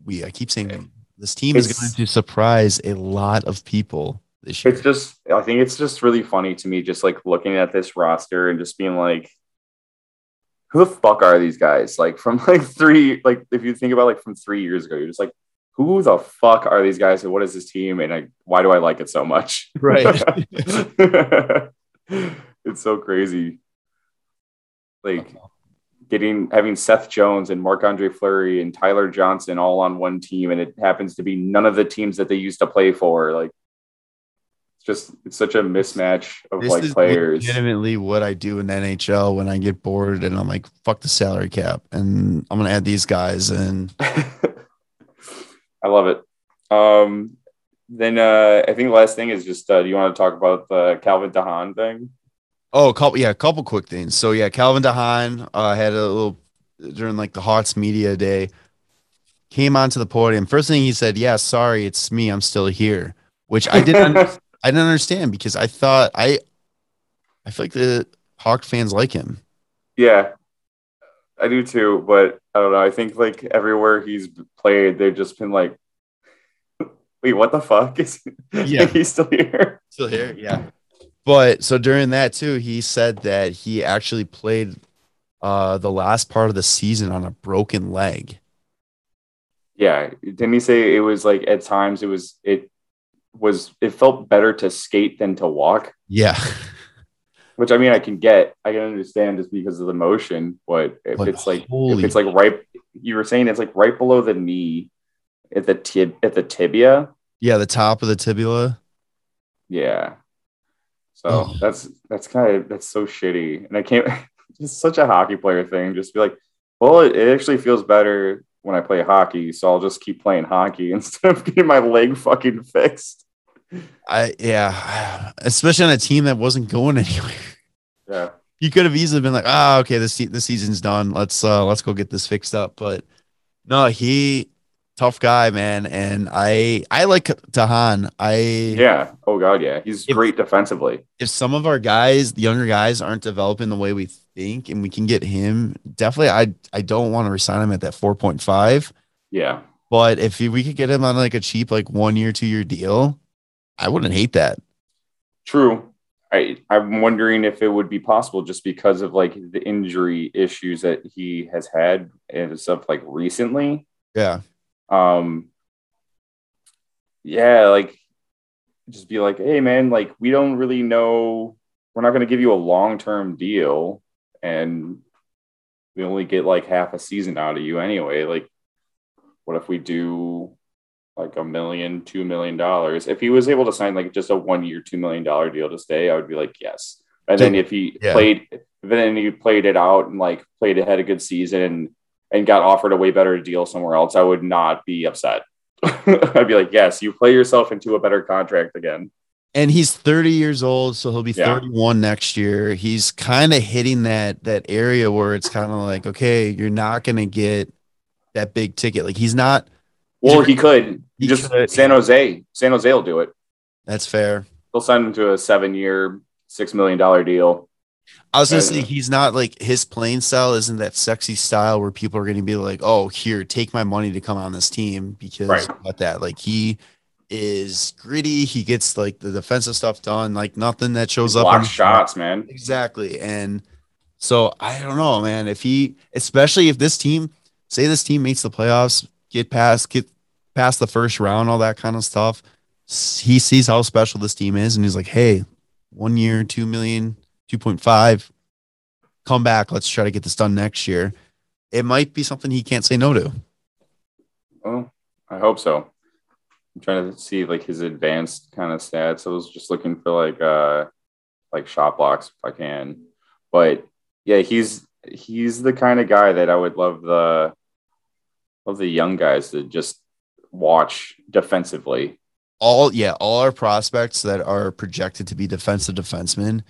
we I keep saying this team is going to surprise a lot of people this year It's just, I think it's just really funny to me, just like looking at this roster and just being like, who the fuck are these guys? Like from like three, like if you think about like from three years ago, you're just like, who the fuck are these guys and what is this team and I, why do I like it so much? right it's so crazy. Like getting having Seth Jones and Marc Andre Fleury and Tyler Johnson all on one team, and it happens to be none of the teams that they used to play for. Like it's just it's such a mismatch of This like is players. legitimately what I do in the NHL when I get bored and I'm like, fuck the salary cap. And I'm gonna add these guys and I love it. Um, then uh, I think the last thing is just uh, do you want to talk about the Calvin de Haan thing? Oh a couple yeah, a couple quick things. So yeah, Calvin de Haan uh had a little during like the Hawks media day, came onto the podium. First thing he said, Yeah, sorry, it's me, I'm still here. Which I didn't I didn't understand because I thought I I feel like the Hawk fans like him. Yeah, I do too. But I don't know. I think like everywhere he's played, they've just been like, "Wait, what the fuck is? Yeah. he's still here." Still here, yeah. But so during that too, he said that he actually played uh the last part of the season on a broken leg. Yeah, didn't he say it was like at times it was it was it felt better to skate than to walk? Yeah. Which I mean, I can get, I can understand just because of the motion. But if it's like if it's like right, you were saying it's like right below the knee at the tib at the tibia. Yeah, the top of the tibula. Yeah. So Ugh. that's that's kind of that's so shitty. And I can't just such a hockey player thing. Just be like, well, it, it actually feels better when I play hockey, so I'll just keep playing hockey instead of getting my leg fucking fixed. I yeah, especially on a team that wasn't going anywhere. Yeah. You could have easily been like, ah, okay, this the season's done. Let's uh let's go get this fixed up. But no, he tough guy, man. And I I like de Haan. I Yeah. Oh god, yeah. He's If- great defensively. if some of our guys, the younger guys, aren't developing the way we think, and we can get him, definitely, I I don't want to resign him at that four point five. Yeah. But if we could get him on like a cheap, like one year, two year deal, I wouldn't hate that. True. I, I'm wondering if it would be possible just because of like the injury issues that he has had and stuff like recently. Yeah. Um, yeah, like just be like, hey man, like we don't really know. We're not going to give you a long term deal, and we only get like half a season out of you anyway. Like, what if we do like a million, two million dollars? If he was able to sign like just a one year, two million dollar deal to stay, I would be like, yes. And then if he Yeah. played, then he played it out and like played had a good season and got offered a way better deal somewhere else, I would not be upset. I'd be like, yes, you play yourself into a better contract again. And he's 30 years old, so he'll be Yeah. 31 next year. He's kind of hitting that that area where it's kind of like, okay, you're not gonna get that big ticket. Like he's not. Well, He's- he could. he just could. San Jose. San Jose will do it. That's fair. They'll send him to a seven year, six million dollar deal. I was gonna say he's not like his playing style isn't that sexy style where people are gonna be like, oh, here, take my money to come on this team because Right. about that. Like he is gritty. He gets like the defensive stuff done. Like nothing that shows up. on shots, man. Exactly. And so I don't know, man. If he, especially if this team, say this team makes the playoffs, get past, get past the first round, all that kind of stuff. He sees how special this team is, and he's like, "Hey, one year, two million, two point five, come back. Let's try to get this done next year." It might be something he can't say no to. Well, I hope so. I'm trying to see like his advanced kind of stats. I was just looking for like uh like shot blocks if I can. But yeah, he's he's the kind of guy that I would love the love the young guys to just watch defensively. All yeah, all our prospects that are projected to be defensive defensemen,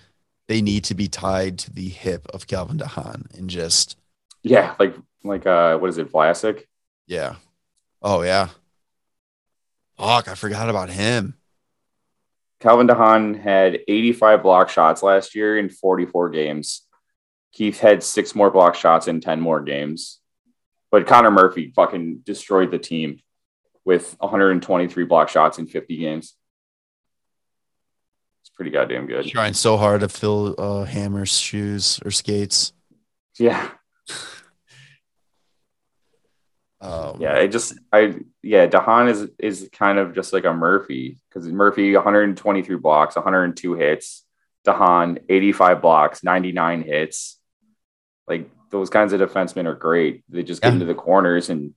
they need to be tied to the hip of Calvin de Haan and just Yeah, like like uh what is it, Vlasic? Yeah. Oh yeah. Fuck, I forgot about him. Calvin de Haan had 85 block shots last year in 44 games. Keith had six more block shots in 10 more games. But Connor Murphy fucking destroyed the team with 123 block shots in 50 games. It's pretty goddamn good. Trying so hard to fill uh, Hammer's shoes or skates. Yeah. Um, Yeah. I just, I, yeah, de Haan is, is kind of just like a Murphy because Murphy, 123 blocks, 102 hits. de Haan 85 blocks, 99 hits. Like those kinds of defensemen are great. They just get Yeah. into the corners and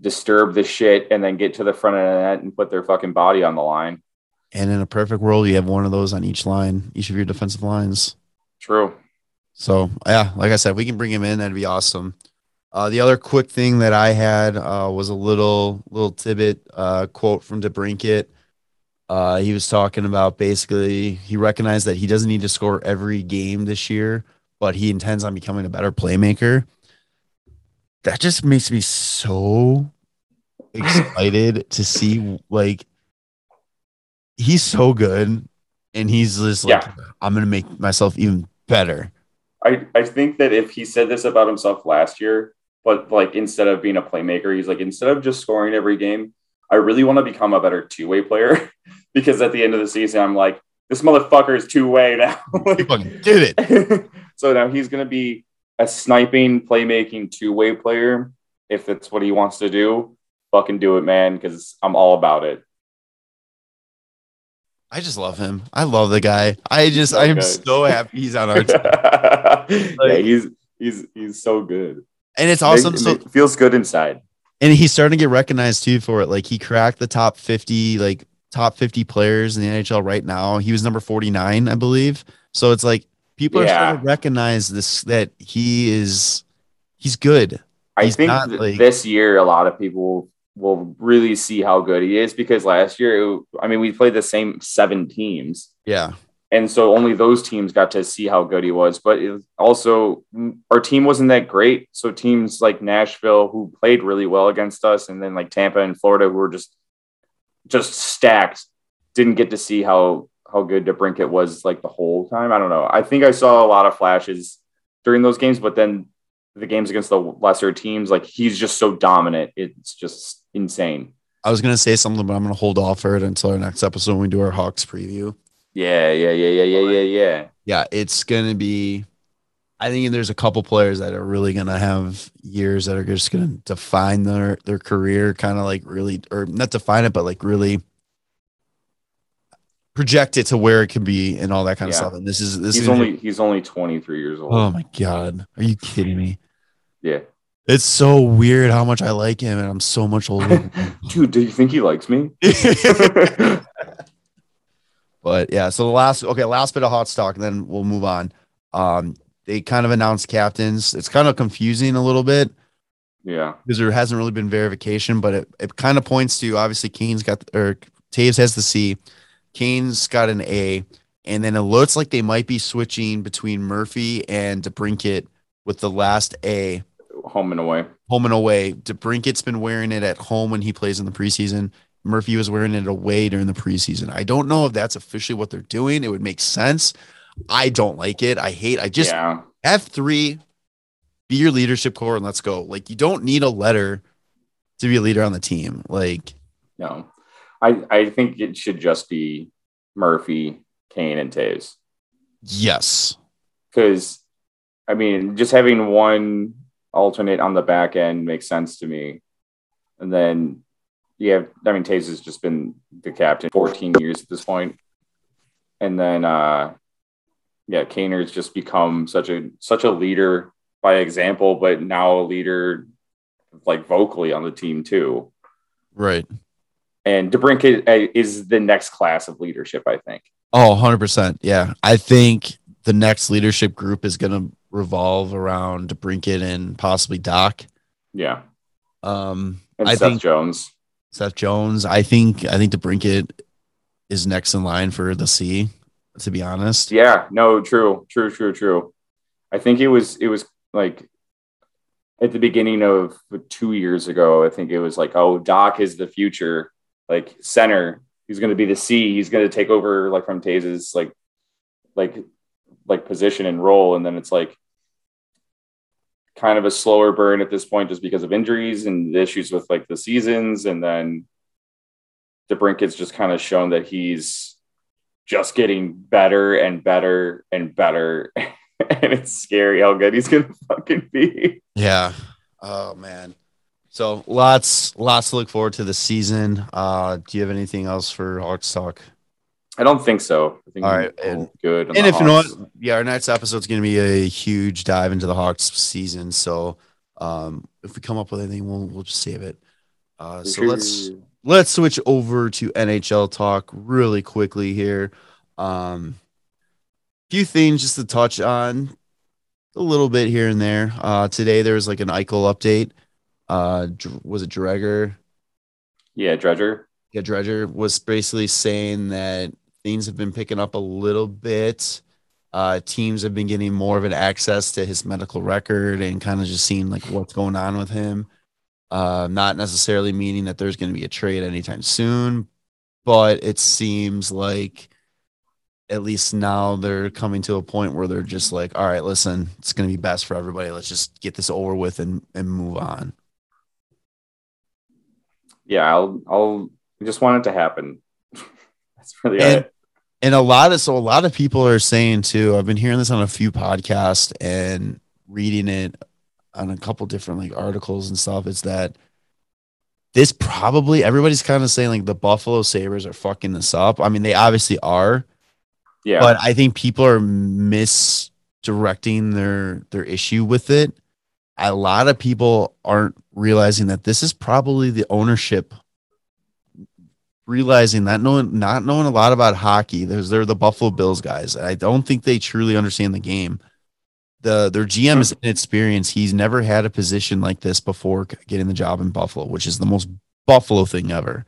disturb the shit and then get to the front of the net and put their fucking body on the line. And in a perfect world, you have one of those on each line, each of your defensive lines. True. So yeah, like I said, we can bring him in. That'd be awesome. Uh, the other quick thing that I had uh, was a little little tidbit uh, quote from DeBrincat. Uh, he was talking about basically he recognized that he doesn't need to score every game this year, but he intends on becoming a better playmaker. That just makes me so excited to see like he's so good and he's just like Yeah. I'm gonna make myself even better. I, I think that if he said this about himself last year, but like instead of being a playmaker, he's like, instead of just scoring every game, I really want to become a better two way player because at the end of the season, I'm like, this motherfucker is two way now. Like- did it. so now he's going to be a sniping, playmaking two way player. If that's what he wants to do, fucking do it, man, because I'm all about it. I just love him. I love the guy. I just So I am good. so happy he's on our team. yeah, he's he's he's so good. And it's awesome. Make- So make- feels good inside. and he's starting to get recognized too for it. Like he cracked the top 50, like top 50 players in the NHL right now. He was number 49, I believe. So it's like people are starting to recognize this that he is he's good. I He's think th- like- this year a lot of people will really see how good he is because last year, it- I mean, we played the same seven teams, Yeah. and so only those teams got to see how good he was. But it also, our team wasn't that great. So teams like Nashville, who played really well against us, and then like Tampa and Florida, who were just just stacked, didn't get to see how how good DeBrincat was like the whole time. I don't know. I think I saw a lot of flashes during those games, but then the games against the lesser teams, like he's just so dominant. It's just insane. I was gonna say something, but I'm gonna hold off for it until our next episode when we do our Hawks preview. Yeah, yeah, yeah, yeah, yeah, yeah, yeah. Yeah, it's gonna be. I think there's a couple players that are really gonna have years that are just gonna define their their career, kind of like really, or not define it, but like really project it to where it can be and all that kind of stuff. And this is this He's is only he's only 23 years old. oh my god, are you kidding me? Yeah. It's so weird how much I like him, and I'm so much older. Dude, do you think he likes me? But yeah, so the last okay, last bit of hot stock, and then we'll move on. Um, they kind of announced captains. It's kind of confusing a little bit yeah. because there hasn't really been verification, but it, it kind of points to obviously Kane's got or Toews has the C, Kane's got an A, and then it looks like they might be switching between Murphy and DeBrincat with the last A Home and away. home and away. DeBrincat's been wearing it at home when he plays in the preseason. Murphy was wearing it away during the preseason. I don't know if that's officially what they're doing. It would make sense. I don't like it. I hate. I just yeah. have three. Be your leadership core and let's go. Like you don't need a letter to be a leader on the team. Like No. I, I think it should just be Murphy, Kane, and Toews. yes, Because, I mean, just having one alternate on the back end makes sense to me. And then you have, I mean, Toews has just been the captain 14 years at this point. And then, uh, yeah, Kaner's just become such a such a leader by example, but now a leader like vocally on the team too. right. And DeBrincat uh, is the next class of leadership, I think. Oh, 100%. Yeah. I think the next leadership group is going to revolve around DeBrincat and possibly Dach. Yeah, Um, and I Seth think Jones. Seth Jones. I think I think DeBrincat is next in line for the C. To be honest, Yeah, no, true, true, true, true. I think it was it was like at the beginning of two years ago. I think it was like, oh, Dach is the future, like center. He's going to be the C. He's going to take over like from Toews's like like like position and role, and then it's like kind of a slower burn at this point just because of injuries and the issues with like the seasons, and then DeBrincat's just kind of shown that he's just getting better and better and better. and it's scary how good he's gonna fucking be. yeah. Oh man. So lots lots to look forward to the season. Uh, do you have anything else for Hawks talk? I don't think so. I think All right, and- good. And if you know what, yeah, our next episode is going to be a huge dive into the Hawks season. So um, if we come up with anything, we'll we'll just save it. Uh, so let's let's switch over to NHL talk really quickly here. Um, few things just to touch on a little bit here and there. Uh, today there was like an Eichel update. Uh, was it Dreger? yeah, Dreger. Yeah, Dreger was basically saying that things have been picking up a little bit. Uh, teams have been getting more of an access to his medical record and kind of just seeing like what's going on with him. Uh, not necessarily meaning that there's going to be a trade anytime soon, but it seems like at least now they're coming to a point where they're just like, all right, listen, it's going to be best for everybody. Let's just get this over with and, and move on. Yeah, I'll I'll I just want it to happen. That's really And- it. And a lot of so a lot of people are saying too i've been hearing this on a few podcasts and reading it on a couple different like articles and stuff is that this probably everybody's kind of saying like the buffalo sabres are fucking this up. I mean they obviously are. Yeah, but i think people are misdirecting their their issue with it. A lot of people aren't realizing that this is probably the ownership realizing that knowing not knowing a lot about hockey there's they're the buffalo bills guys. I don't think they truly understand the game. The their gm is inexperienced. He's never had a position like this before getting the job in buffalo which is the most buffalo thing ever.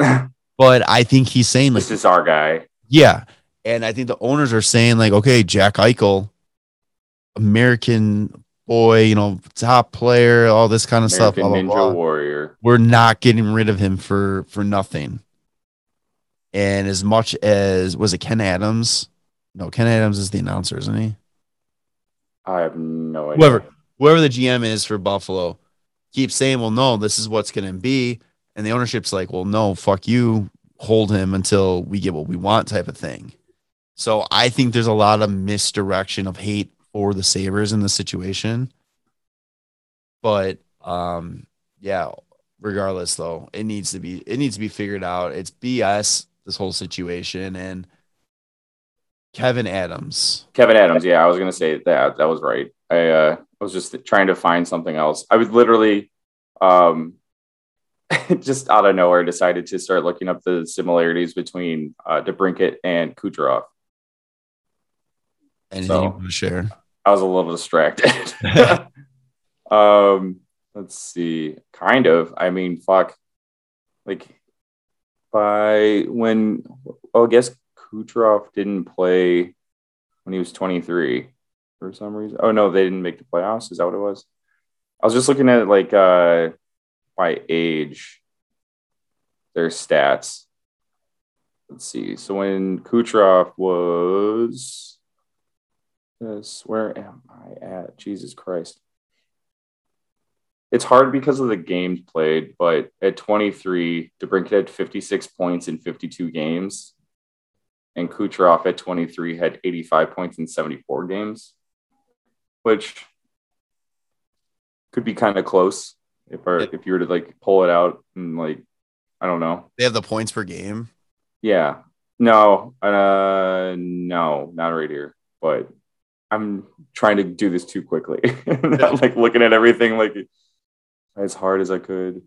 But i think he's saying like this is our guy. yeah. And I think the owners are saying, like, okay, Jack Eichel, American boy, you know, top player, all this kind of stuff. American blah, blah, Ninja blah. Warrior. We're not getting rid of him for for nothing. And as much as was it Ken Adams? No, Ken Adams is the announcer, isn't he? I have no idea. Whoever whoever the GM is for Buffalo keeps saying, Well, no, this is what's gonna be. And the ownership's like, Well, no, fuck you, hold him until we get what we want, type of thing. So I think there's a lot of misdirection of hate for the Sabres in this situation. But um, yeah, regardless though, it needs to be it needs to be figured out. It's BS this whole situation and Kevin Adams. Kevin Adams, yeah, I was gonna say that. That was right. I uh, was just trying to find something else. I was literally um, just out of nowhere decided to start looking up the similarities between uh, DeBrincat and Kucherov. Anything So- you want to share? I was a little distracted. um, let's see. Kind of. I mean, fuck. Like, by when, oh, I guess Kucherov didn't play when he was 23 for some reason. Oh, no, they didn't make the playoffs. Is that what it was? I was just looking at like uh by age, their stats. Let's see. So when Kucherov was Yes, where am I at? Jesus Christ. It's hard because of the games played, but at 23, DeBrincat had 56 points in 52 games, and Kucherov at 23 had 85 points in 74 games, which could be kind of close if our, if you were to like pull it out and like I don't know. They have the points per game. Yeah. No, uh, no, not right here. But I'm trying to do this too quickly. Not, like looking at everything like as hard as I could.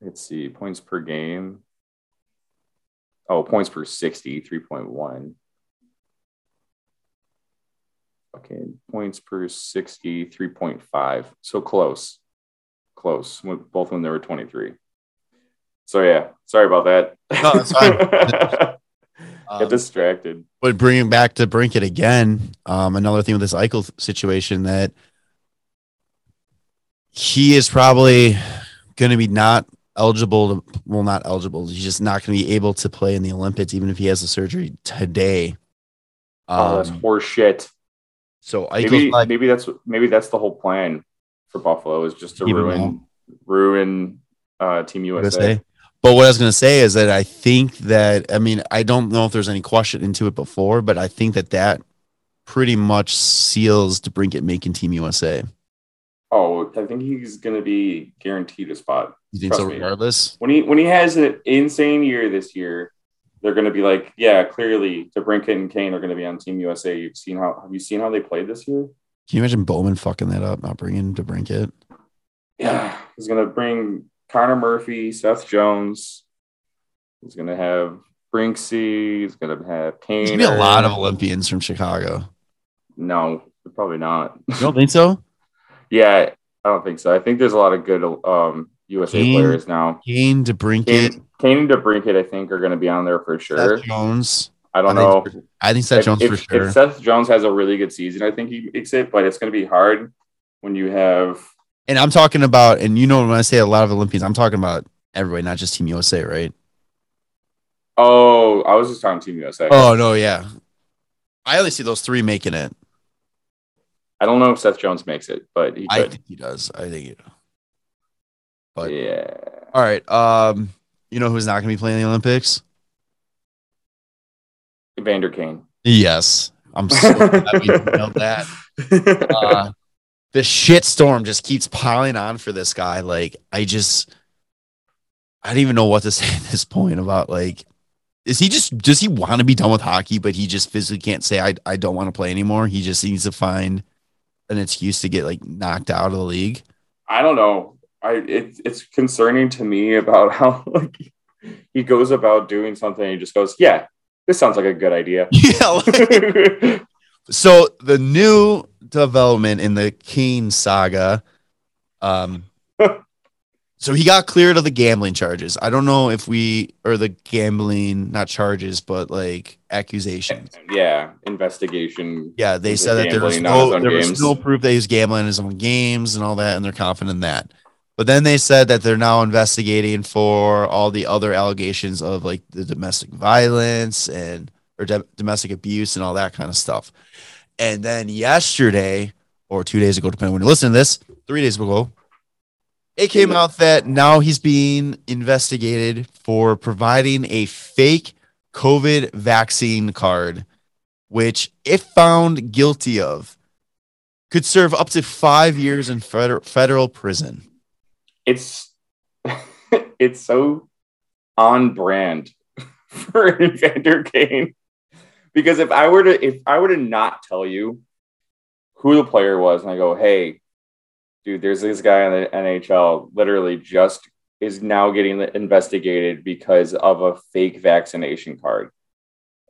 Let's see, points per game. Oh, points per 60, 3.1. Okay, points per 60, 3.5. So close. Close. Both when they were 23. So yeah, sorry about that. No, fine. Get Um, distracted. But bringing back to Brinkett again, um, another thing with this Eichel situation that he is probably going to be not eligible to, well, not eligible. He's just not going to be able to play in the Olympics, even if he has the surgery today. Oh, that's Um, horse shit. so Eichel's Maybe like, maybe that's maybe that's the whole plan for Buffalo is just to ruin ruin uh, Team USA. But what I was going to say is that I think that I mean I don't know if there's any question into it before, but I think that that pretty much seals DeBrincat making Team USA. Oh, I think he's going to be guaranteed a spot. You think so? Me. Regardless, When he when he has an insane year this year, they're going to be like, yeah, clearly DeBrincat and Kane are going to be on Team USA. You've seen how have you seen how they played this year? can you imagine Bowman fucking that up, not bringing DeBrincat? Yeah, he's going to bring Connor Murphy, Seth Jones. He's going to have Brinksy. He's going to have Kane. There's gonna be a lot of Olympians from Chicago. No, probably not. You don't think so? Yeah, I don't think so. I think there's a lot of good um, USA Kane, players now. Kane, DeBrincat, Kane, Kane and DeBrincat, I think, are going to be on there for sure. Seth Jones. I don't I know. think I think Seth If- Jones if, for sure. if Seth Jones has a really good season, I think he makes it, but it's going to be hard when you have. And I'm talking about, and you know when I say a lot of Olympians, I'm talking about everybody, not just Team USA, right? Oh, I was just talking Team USA. Oh no, yeah. I only see those three making it. I don't know if Seth Jones makes it, but he I could. think he does. I think he Does. but- yeah. All right. Um, you know who's not going to be playing the Olympics? Evander Kane. Yes, I'm so glad we nailed that. Uh, the shit storm just keeps piling on for this guy. Like, I just, I don't even know what to say at this point about like, is he just does he want to be done with hockey, but he just physically can't say I I don't want to play anymore. He just needs to find an excuse to get like knocked out of the league. I don't know. I it, it's concerning to me about how like he goes about doing something and he just goes, "Yeah, this sounds like a good idea." Yeah. like- so the new development in the Kane saga, um, so he got cleared of the gambling charges. I don't know if we or the gambling, not charges, but like accusations. yeah, investigation. Yeah, they said that there was gambling on his no there was no proof that he was gambling in his own games and all that, and they're confident in that. But then they said that they're now investigating for all the other allegations of like the domestic violence and or do- domestic abuse and all that kind of stuff. And then yesterday or two days ago, depending on when you listen to this, three days ago, it came out that now he's being investigated for providing a fake COVID vaccine card which, if found guilty of, could serve up to five years in feder- federal prison. It's it's so on brand for Evander Kane. Because if I were to if I were to not tell you who the player was and I go, hey, dude, there's this guy in the NHL literally just is now getting investigated because of a fake vaccination card.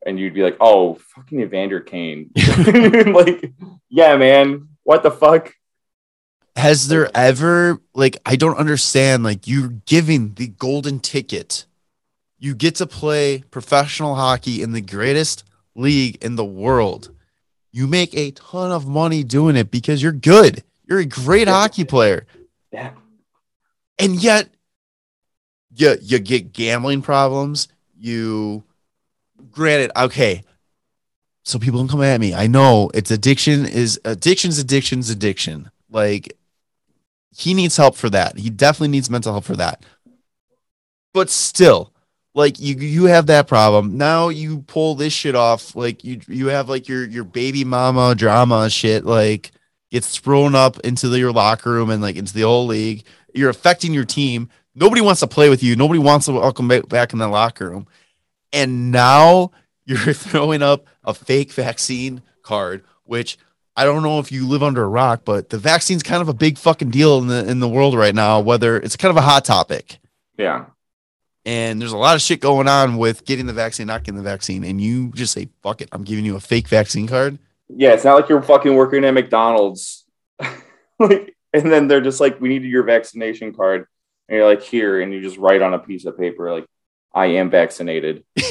And you'd be like, oh, fucking Evander Kane. like, yeah, man, what the fuck? Has there ever, like, I don't understand, like, you're giving the golden ticket. You get to play professional hockey in the greatest league in the world. You make a ton of money doing it because you're good. You're a great hockey player. Yeah. And yet you you get gambling problems. You granted, okay. So people don't come at me. I know it's addiction is addiction's addiction's addiction. Like he needs help for that. He definitely needs mental help for that. But still, like you you have that problem. Now you pull this shit off. Like you you have like your your baby mama drama shit like gets thrown up into the, your locker room and like into the whole league. You're affecting your team. Nobody wants to play with you. Nobody wants to welcome back in the locker room. And now you're throwing up a fake vaccine card, which I don't know if you live under a rock, but the vaccine's kind of a big fucking deal in the in the world right now. Whether it's kind of a hot topic. Yeah. And there's a lot of shit going on with getting the vaccine, not getting the vaccine, and you just say, "Fuck it, I'm giving you a fake vaccine card." Yeah, it's not like you're fucking working at McDonald's, like, and then they're just like, "We need your vaccination card," and you're like, "Here," and you just write on a piece of paper, like, "I am vaccinated."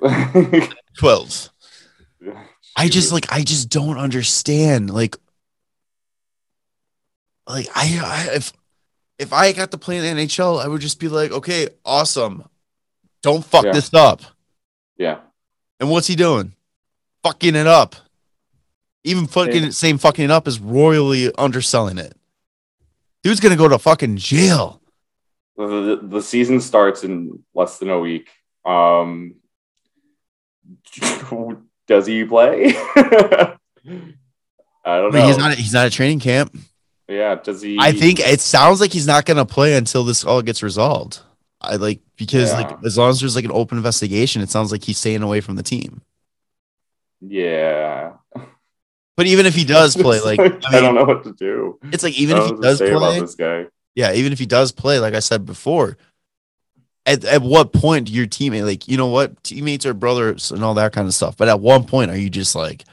Twelve. I just like I just don't understand like like I, I if if I got to play in the NHL, I would just be like, okay, awesome. Don't fuck Yeah. this up. yeah. And what's he doing? Fucking it up. Even fucking Yeah. same fucking it up is royally underselling it. Dude's gonna go to fucking jail. The, the, the season starts in less than a week. Um, does he play? I don't know. he's not he's not at training camp. Yeah, does he? I think it sounds like he's not gonna play until this all gets resolved. I like because Yeah. like as long as there's like an open investigation, it sounds like he's staying away from the team. Yeah. But even if he does play, like I, I, mean, don't know what to do. it's like even if he does play, this guy. yeah, even if he does play, like I said before, at, at what point do your teammate like you know what teammates are brothers and all that kind of stuff? But at one point, are you just like,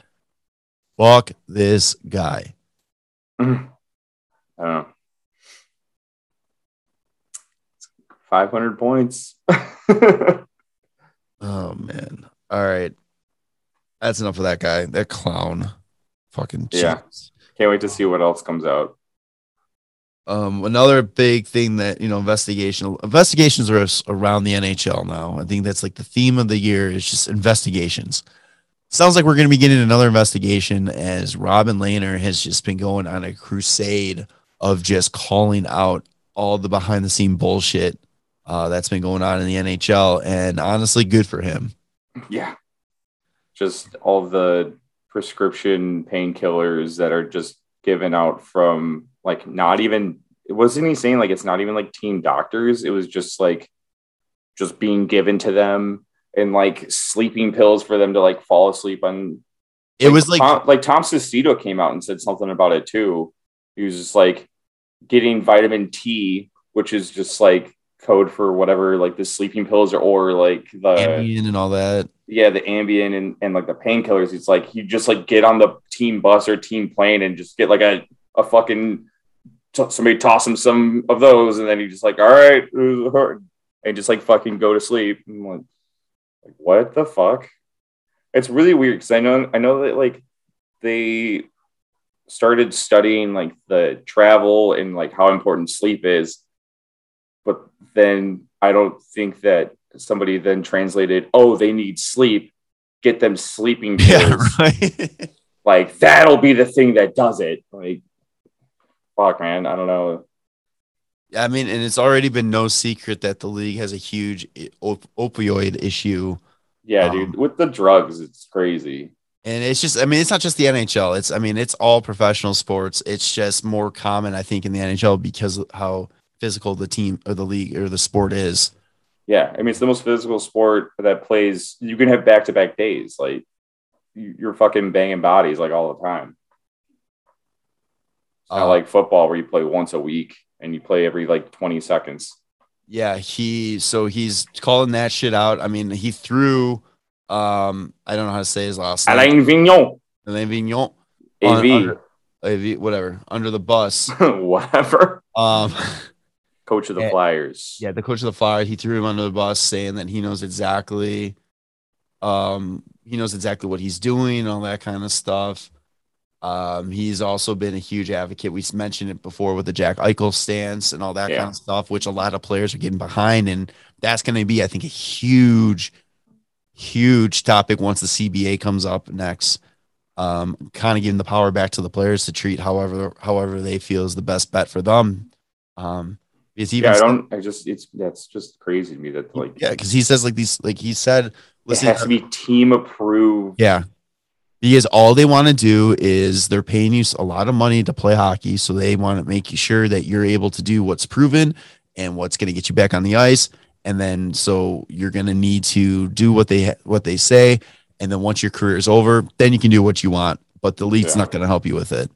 fuck this guy? I don't know. 500 points. Oh man! All right, that's enough of that guy. That clown, fucking Yeah. Can't wait to see what else comes out. Um, another big thing that you know, investigation investigations are around the NHL now. I think that's like the theme of the year is just investigations. Sounds like we're going to be getting another investigation as Robin Lehner has just been going on a crusade of just calling out all the behind the scene bullshit uh, that's been going on in the NHL. And honestly, good for him. Yeah. Just all the prescription painkillers that are just given out from like not even wasn't he saying like it's not even like team doctors? It was just like just being given to them and like sleeping pills for them to like fall asleep on It was like Tom, like Tom Sestito came out and said something about it too. He was just like getting vitamin T, which is just like code for whatever like the sleeping pills or, or like the Ambien and all that. yeah the Ambien and, and like the painkillers. It's like you just like get on the team bus or team plane and just get like a a fucking t- somebody toss him some of those and then you just like all right and just like fucking go to sleep. Like, like what the fuck? It's really weird because I know I know that like they started studying like the travel and like how important sleep is, but then I don't think that somebody then translated, oh, they need sleep, get them sleeping pills. Yeah, right. Like that'll be the thing that does it. Like, fuck, man, I don't know. Yeah, I mean, and it's already been no secret that the league has a huge op- opioid issue Yeah, Um, dude. With the drugs, it's crazy. And it's just, I mean, it's not just the NHL. It's, I mean, it's all professional sports. It's just more common, I think, in the NHL because of how physical the team or the league or the sport is. Yeah, I mean, it's the most physical sport that plays. You can have back to back days. Like you- you're fucking banging bodies like all the time. It's not Uh, like football where you play once a week and you play every like 20 seconds. Yeah, he so he's calling that shit out. I mean, he threw um I don't know how to say his last name. Alain Vignon, Alain Vignon. AV, under, AV, whatever, under the bus. whatever. Um Coach of the Yeah. Flyers. yeah, the coach of the Flyers, he threw him under the bus saying that he knows exactly um he knows exactly what he's doing and all that kind of stuff. Um, he's also been a huge advocate. We mentioned it before with the Jack Eichel stance and all that Yeah. kind of stuff, which a lot of players are getting behind. And that's going to be, I think, a huge, huge topic once the CBA comes up next. Um, kind of giving the power back to the players to treat however however they feel is the best bet for them. Um, because even Yeah, I don't. I just. It's that's just crazy to me that like yeah, because he says like these, like he said, it listen, has to be team approved. yeah. Because all they want to do is they're paying you a lot of money to play hockey. So they want to make you sure that you're able to do what's proven and what's going to get you back on the ice. And then so you're going to need to do what they what they say. And then once your career is over, then you can do what you want. But the league's Yeah. not going to help you with it.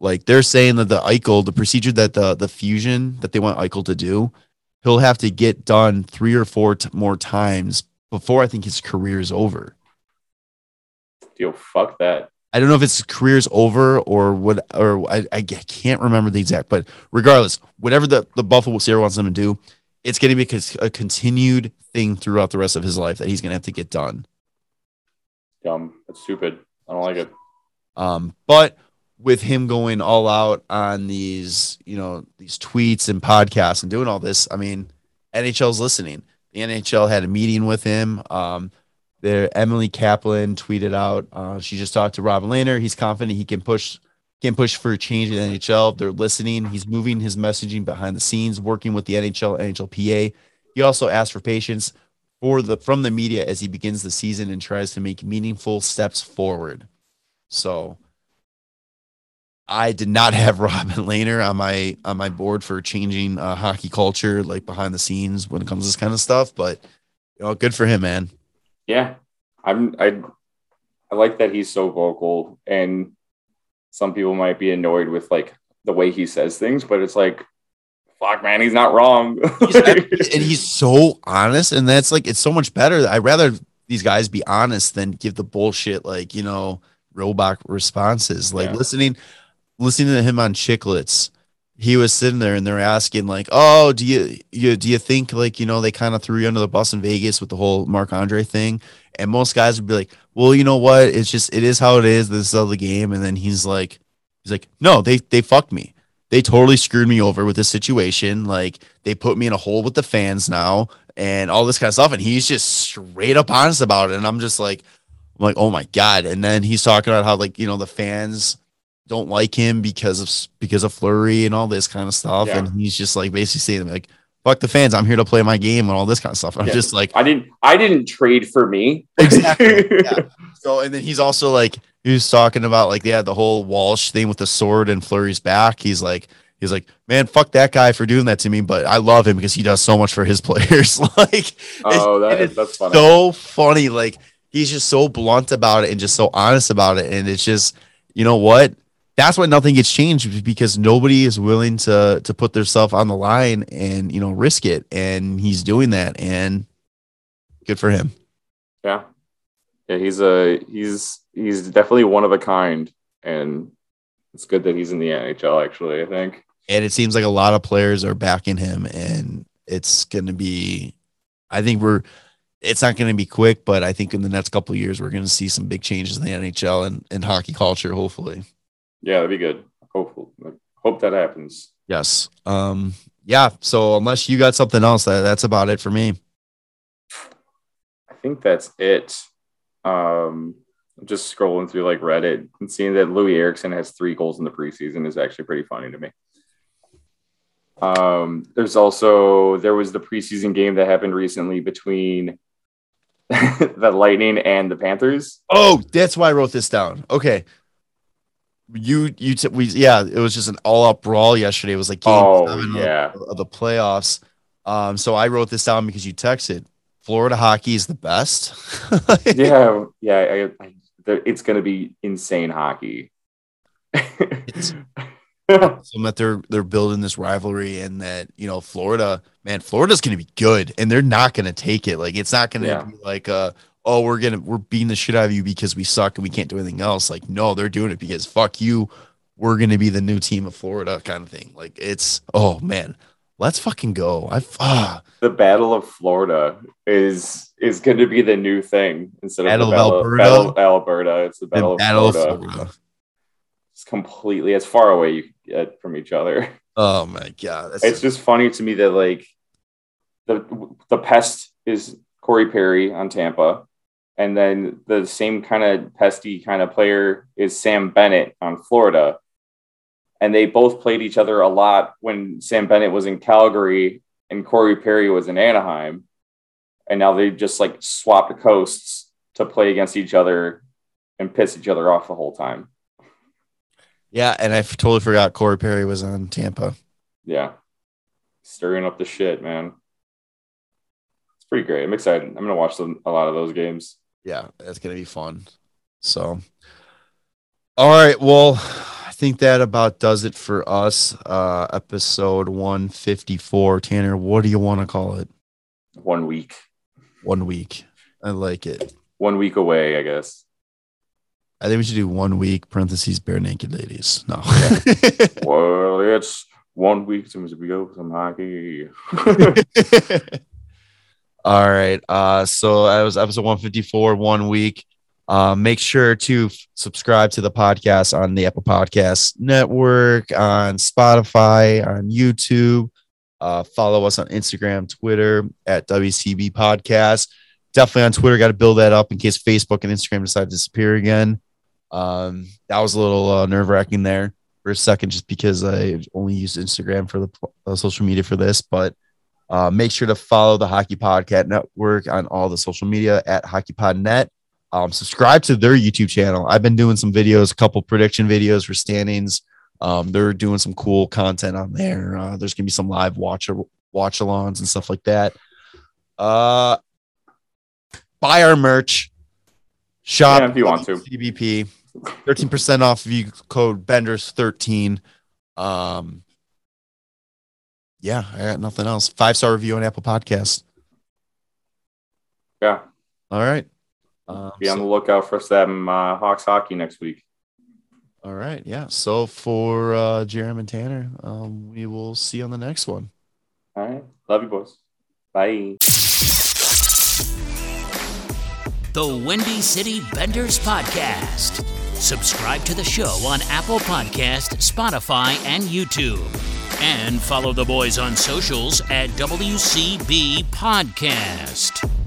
Like they're saying that the Eichel, the procedure that the the fusion that they want Eichel to do, he'll have to get done three or four t- more times before I think his career is over. Yo, fuck that. I don't know if it's career's over or what, or I, I can't remember the exact, but regardless, whatever the, the Buffalo Sabres wants him to do, it's going to be a continued thing throughout the rest of his life that he's going to have to get done. Dumb. That's stupid. I don't like it. Um, but with him going all out on these, you know, these tweets and podcasts and doing all this, I mean, NHL's listening. The NHL had a meeting with him. Um, there, Emily Kaplan tweeted out. Uh, she just talked to Robin Lehner. He's confident he can push, can push for a change in the NHL. They're listening. He's moving his messaging behind the scenes, working with the NHL, NHLPA. He also asked for patience for the from the media as he begins the season and tries to make meaningful steps forward. So I did not have Robin Lehner on my on my board for changing uh, hockey culture, like behind the scenes when it comes to this kind of stuff. But you know, good for him, man. Yeah, I'm. I. I like that he's so vocal, and some people might be annoyed with like the way he says things, but it's like, fuck, man, he's not wrong. He's, and he's so honest, and that's like it's so much better. I'd rather these guys be honest than give the bullshit like you know robot responses. Like Yeah. listening, listening to him on Chicklets, he was sitting there and they're asking like, "Oh, do you you do you think like you know they kind of threw you under the bus in Vegas with the whole Marc Andre thing?" And most guys would be like, "Well, you know what? It's just it is how it is. This is how the game." And then he's like, "He's like, no, they they fucked me. They totally screwed me over with this situation. Like they put me in a hole with the fans now." And all this kind of stuff, and he's just straight up honest about it. And I'm just like, I'm like, oh my god! And then he's talking about how like you know the fans don't like him because of because of Fleury and all this kind of stuff. Yeah. And he's just like basically saying like, "Fuck the fans! I'm here to play my game and all this kind of stuff." And I'm just like, I didn't. I didn't trade for me. Exactly, yeah. so. And then he's also like, he was talking about like, yeah, the whole Walsh thing with the sword and Fleury's back. He's like. He's like, man, fuck that guy for doing that to me, but I love him because he does so much for his players. like, Oh, that- that's funny. So funny. Like he's just so blunt about it and just so honest about it. And it's just, you know what? That's why nothing gets changed because nobody is willing to to put themselves on the line and you know risk it. And he's doing that. And good for him. Yeah, yeah. He's a he's he's definitely one of a kind, and it's good that he's in the NHL. Actually, I think. And it seems like a lot of players are backing him, and it's going to be. I think we're. It's not going to be quick, but I think in the next couple of years we're going to see some big changes in the NHL and, and hockey culture. Hopefully. Yeah, that'd be good. Hopefully, hope that happens. Yes. Um. Yeah. So unless you got something else, that, that's about it for me. I think that's it. Um, I'm just scrolling through like Reddit and seeing that Louis Erickson has three goals in the preseason is actually pretty funny to me. Um, there's also there was the preseason game that happened recently between the Lightning and the Panthers. Oh, that's why I wrote this down. Okay. You you t- we yeah, it was just an all up brawl yesterday. It was like game Oh, seven of- yeah. of, the playoffs. Um, so I wrote this down because you texted. Florida hockey is the best. Yeah, yeah. I, I, it's to be insane hockey. It's- so that they're they're building this rivalry and that you know Florida, man, Florida's gonna be good and they're not gonna take it. Like it's not gonna Yeah. be like uh oh we're gonna we're beating the shit out of you because we suck and we can't do anything else. Like no, they're doing it because fuck you, we're gonna be the new team of Florida kind of thing. Like it's oh man, let's fucking go. I ah, the Battle of Florida is is going to be the new thing instead Battle of of Battle, Alberta? Battle of Alberta. It's the the Battle, Battle of, of Florida. Florida. It's completely as far away you can get from each other. Oh my god, that's It's just funny to me that like the the pest is Corey Perry on Tampa, and then the same kind of pesty kind of player is Sam Bennett on Florida. And they both played each other a lot when Sam Bennett was in Calgary and Corey Perry was in Anaheim. And now they just like swapped coasts to play against each other and piss each other off the whole time. yeah, and I totally forgot Corey Perry was on Tampa. Yeah. Stirring up the shit, man. It's pretty great. I'm excited. I'm going to watch a lot of those games. Yeah, it's gonna be fun. So, all right, well, I think that about does it for us. Uh, episode one fifty four. Tanner, what do you want to call it? One week. One week. I like it. One week away, I guess. I think we should do one week parentheses Barenaked Ladies. No. well, it's one week since we go some hockey. All right. Uh, so that was episode 154, one week. Uh, make sure to f- subscribe to the podcast on the Apple Podcast Network, on Spotify, on YouTube. Uh, follow us on Instagram, Twitter at WCB Podcast. Definitely on Twitter. Got to build that up in case Facebook and Instagram decide to disappear again. Um, that was a little uh, nerve wracking there for a second, just because I only used Instagram for the uh, social media for this, but uh, make sure to follow the Hockey Podcast Network on all the social media at HockeyPodNet. Um, subscribe to their YouTube channel. I've been doing some videos, a couple prediction videos for standings. Um, they're doing some cool content on there. Uh, there's gonna be some live watch watch alongs and stuff like that. Uh, buy our merch. Shop Yeah, if you want to. CBP. 13% off if you code Benders13. Um, yeah, I got nothing else. Five star review on Apple Podcasts. yeah. All right. Um, Be on so- the lookout for some uh, Hawks hockey next week. all right. Yeah. So for uh, Jeremy and Tanner, um, we will see you on the next one. All right. Love you, boys. Bye. The Windy City Benders Podcast. Subscribe to the show on Apple Podcast, Spotify, and YouTube. And follow the boys on socials at WCB Podcast.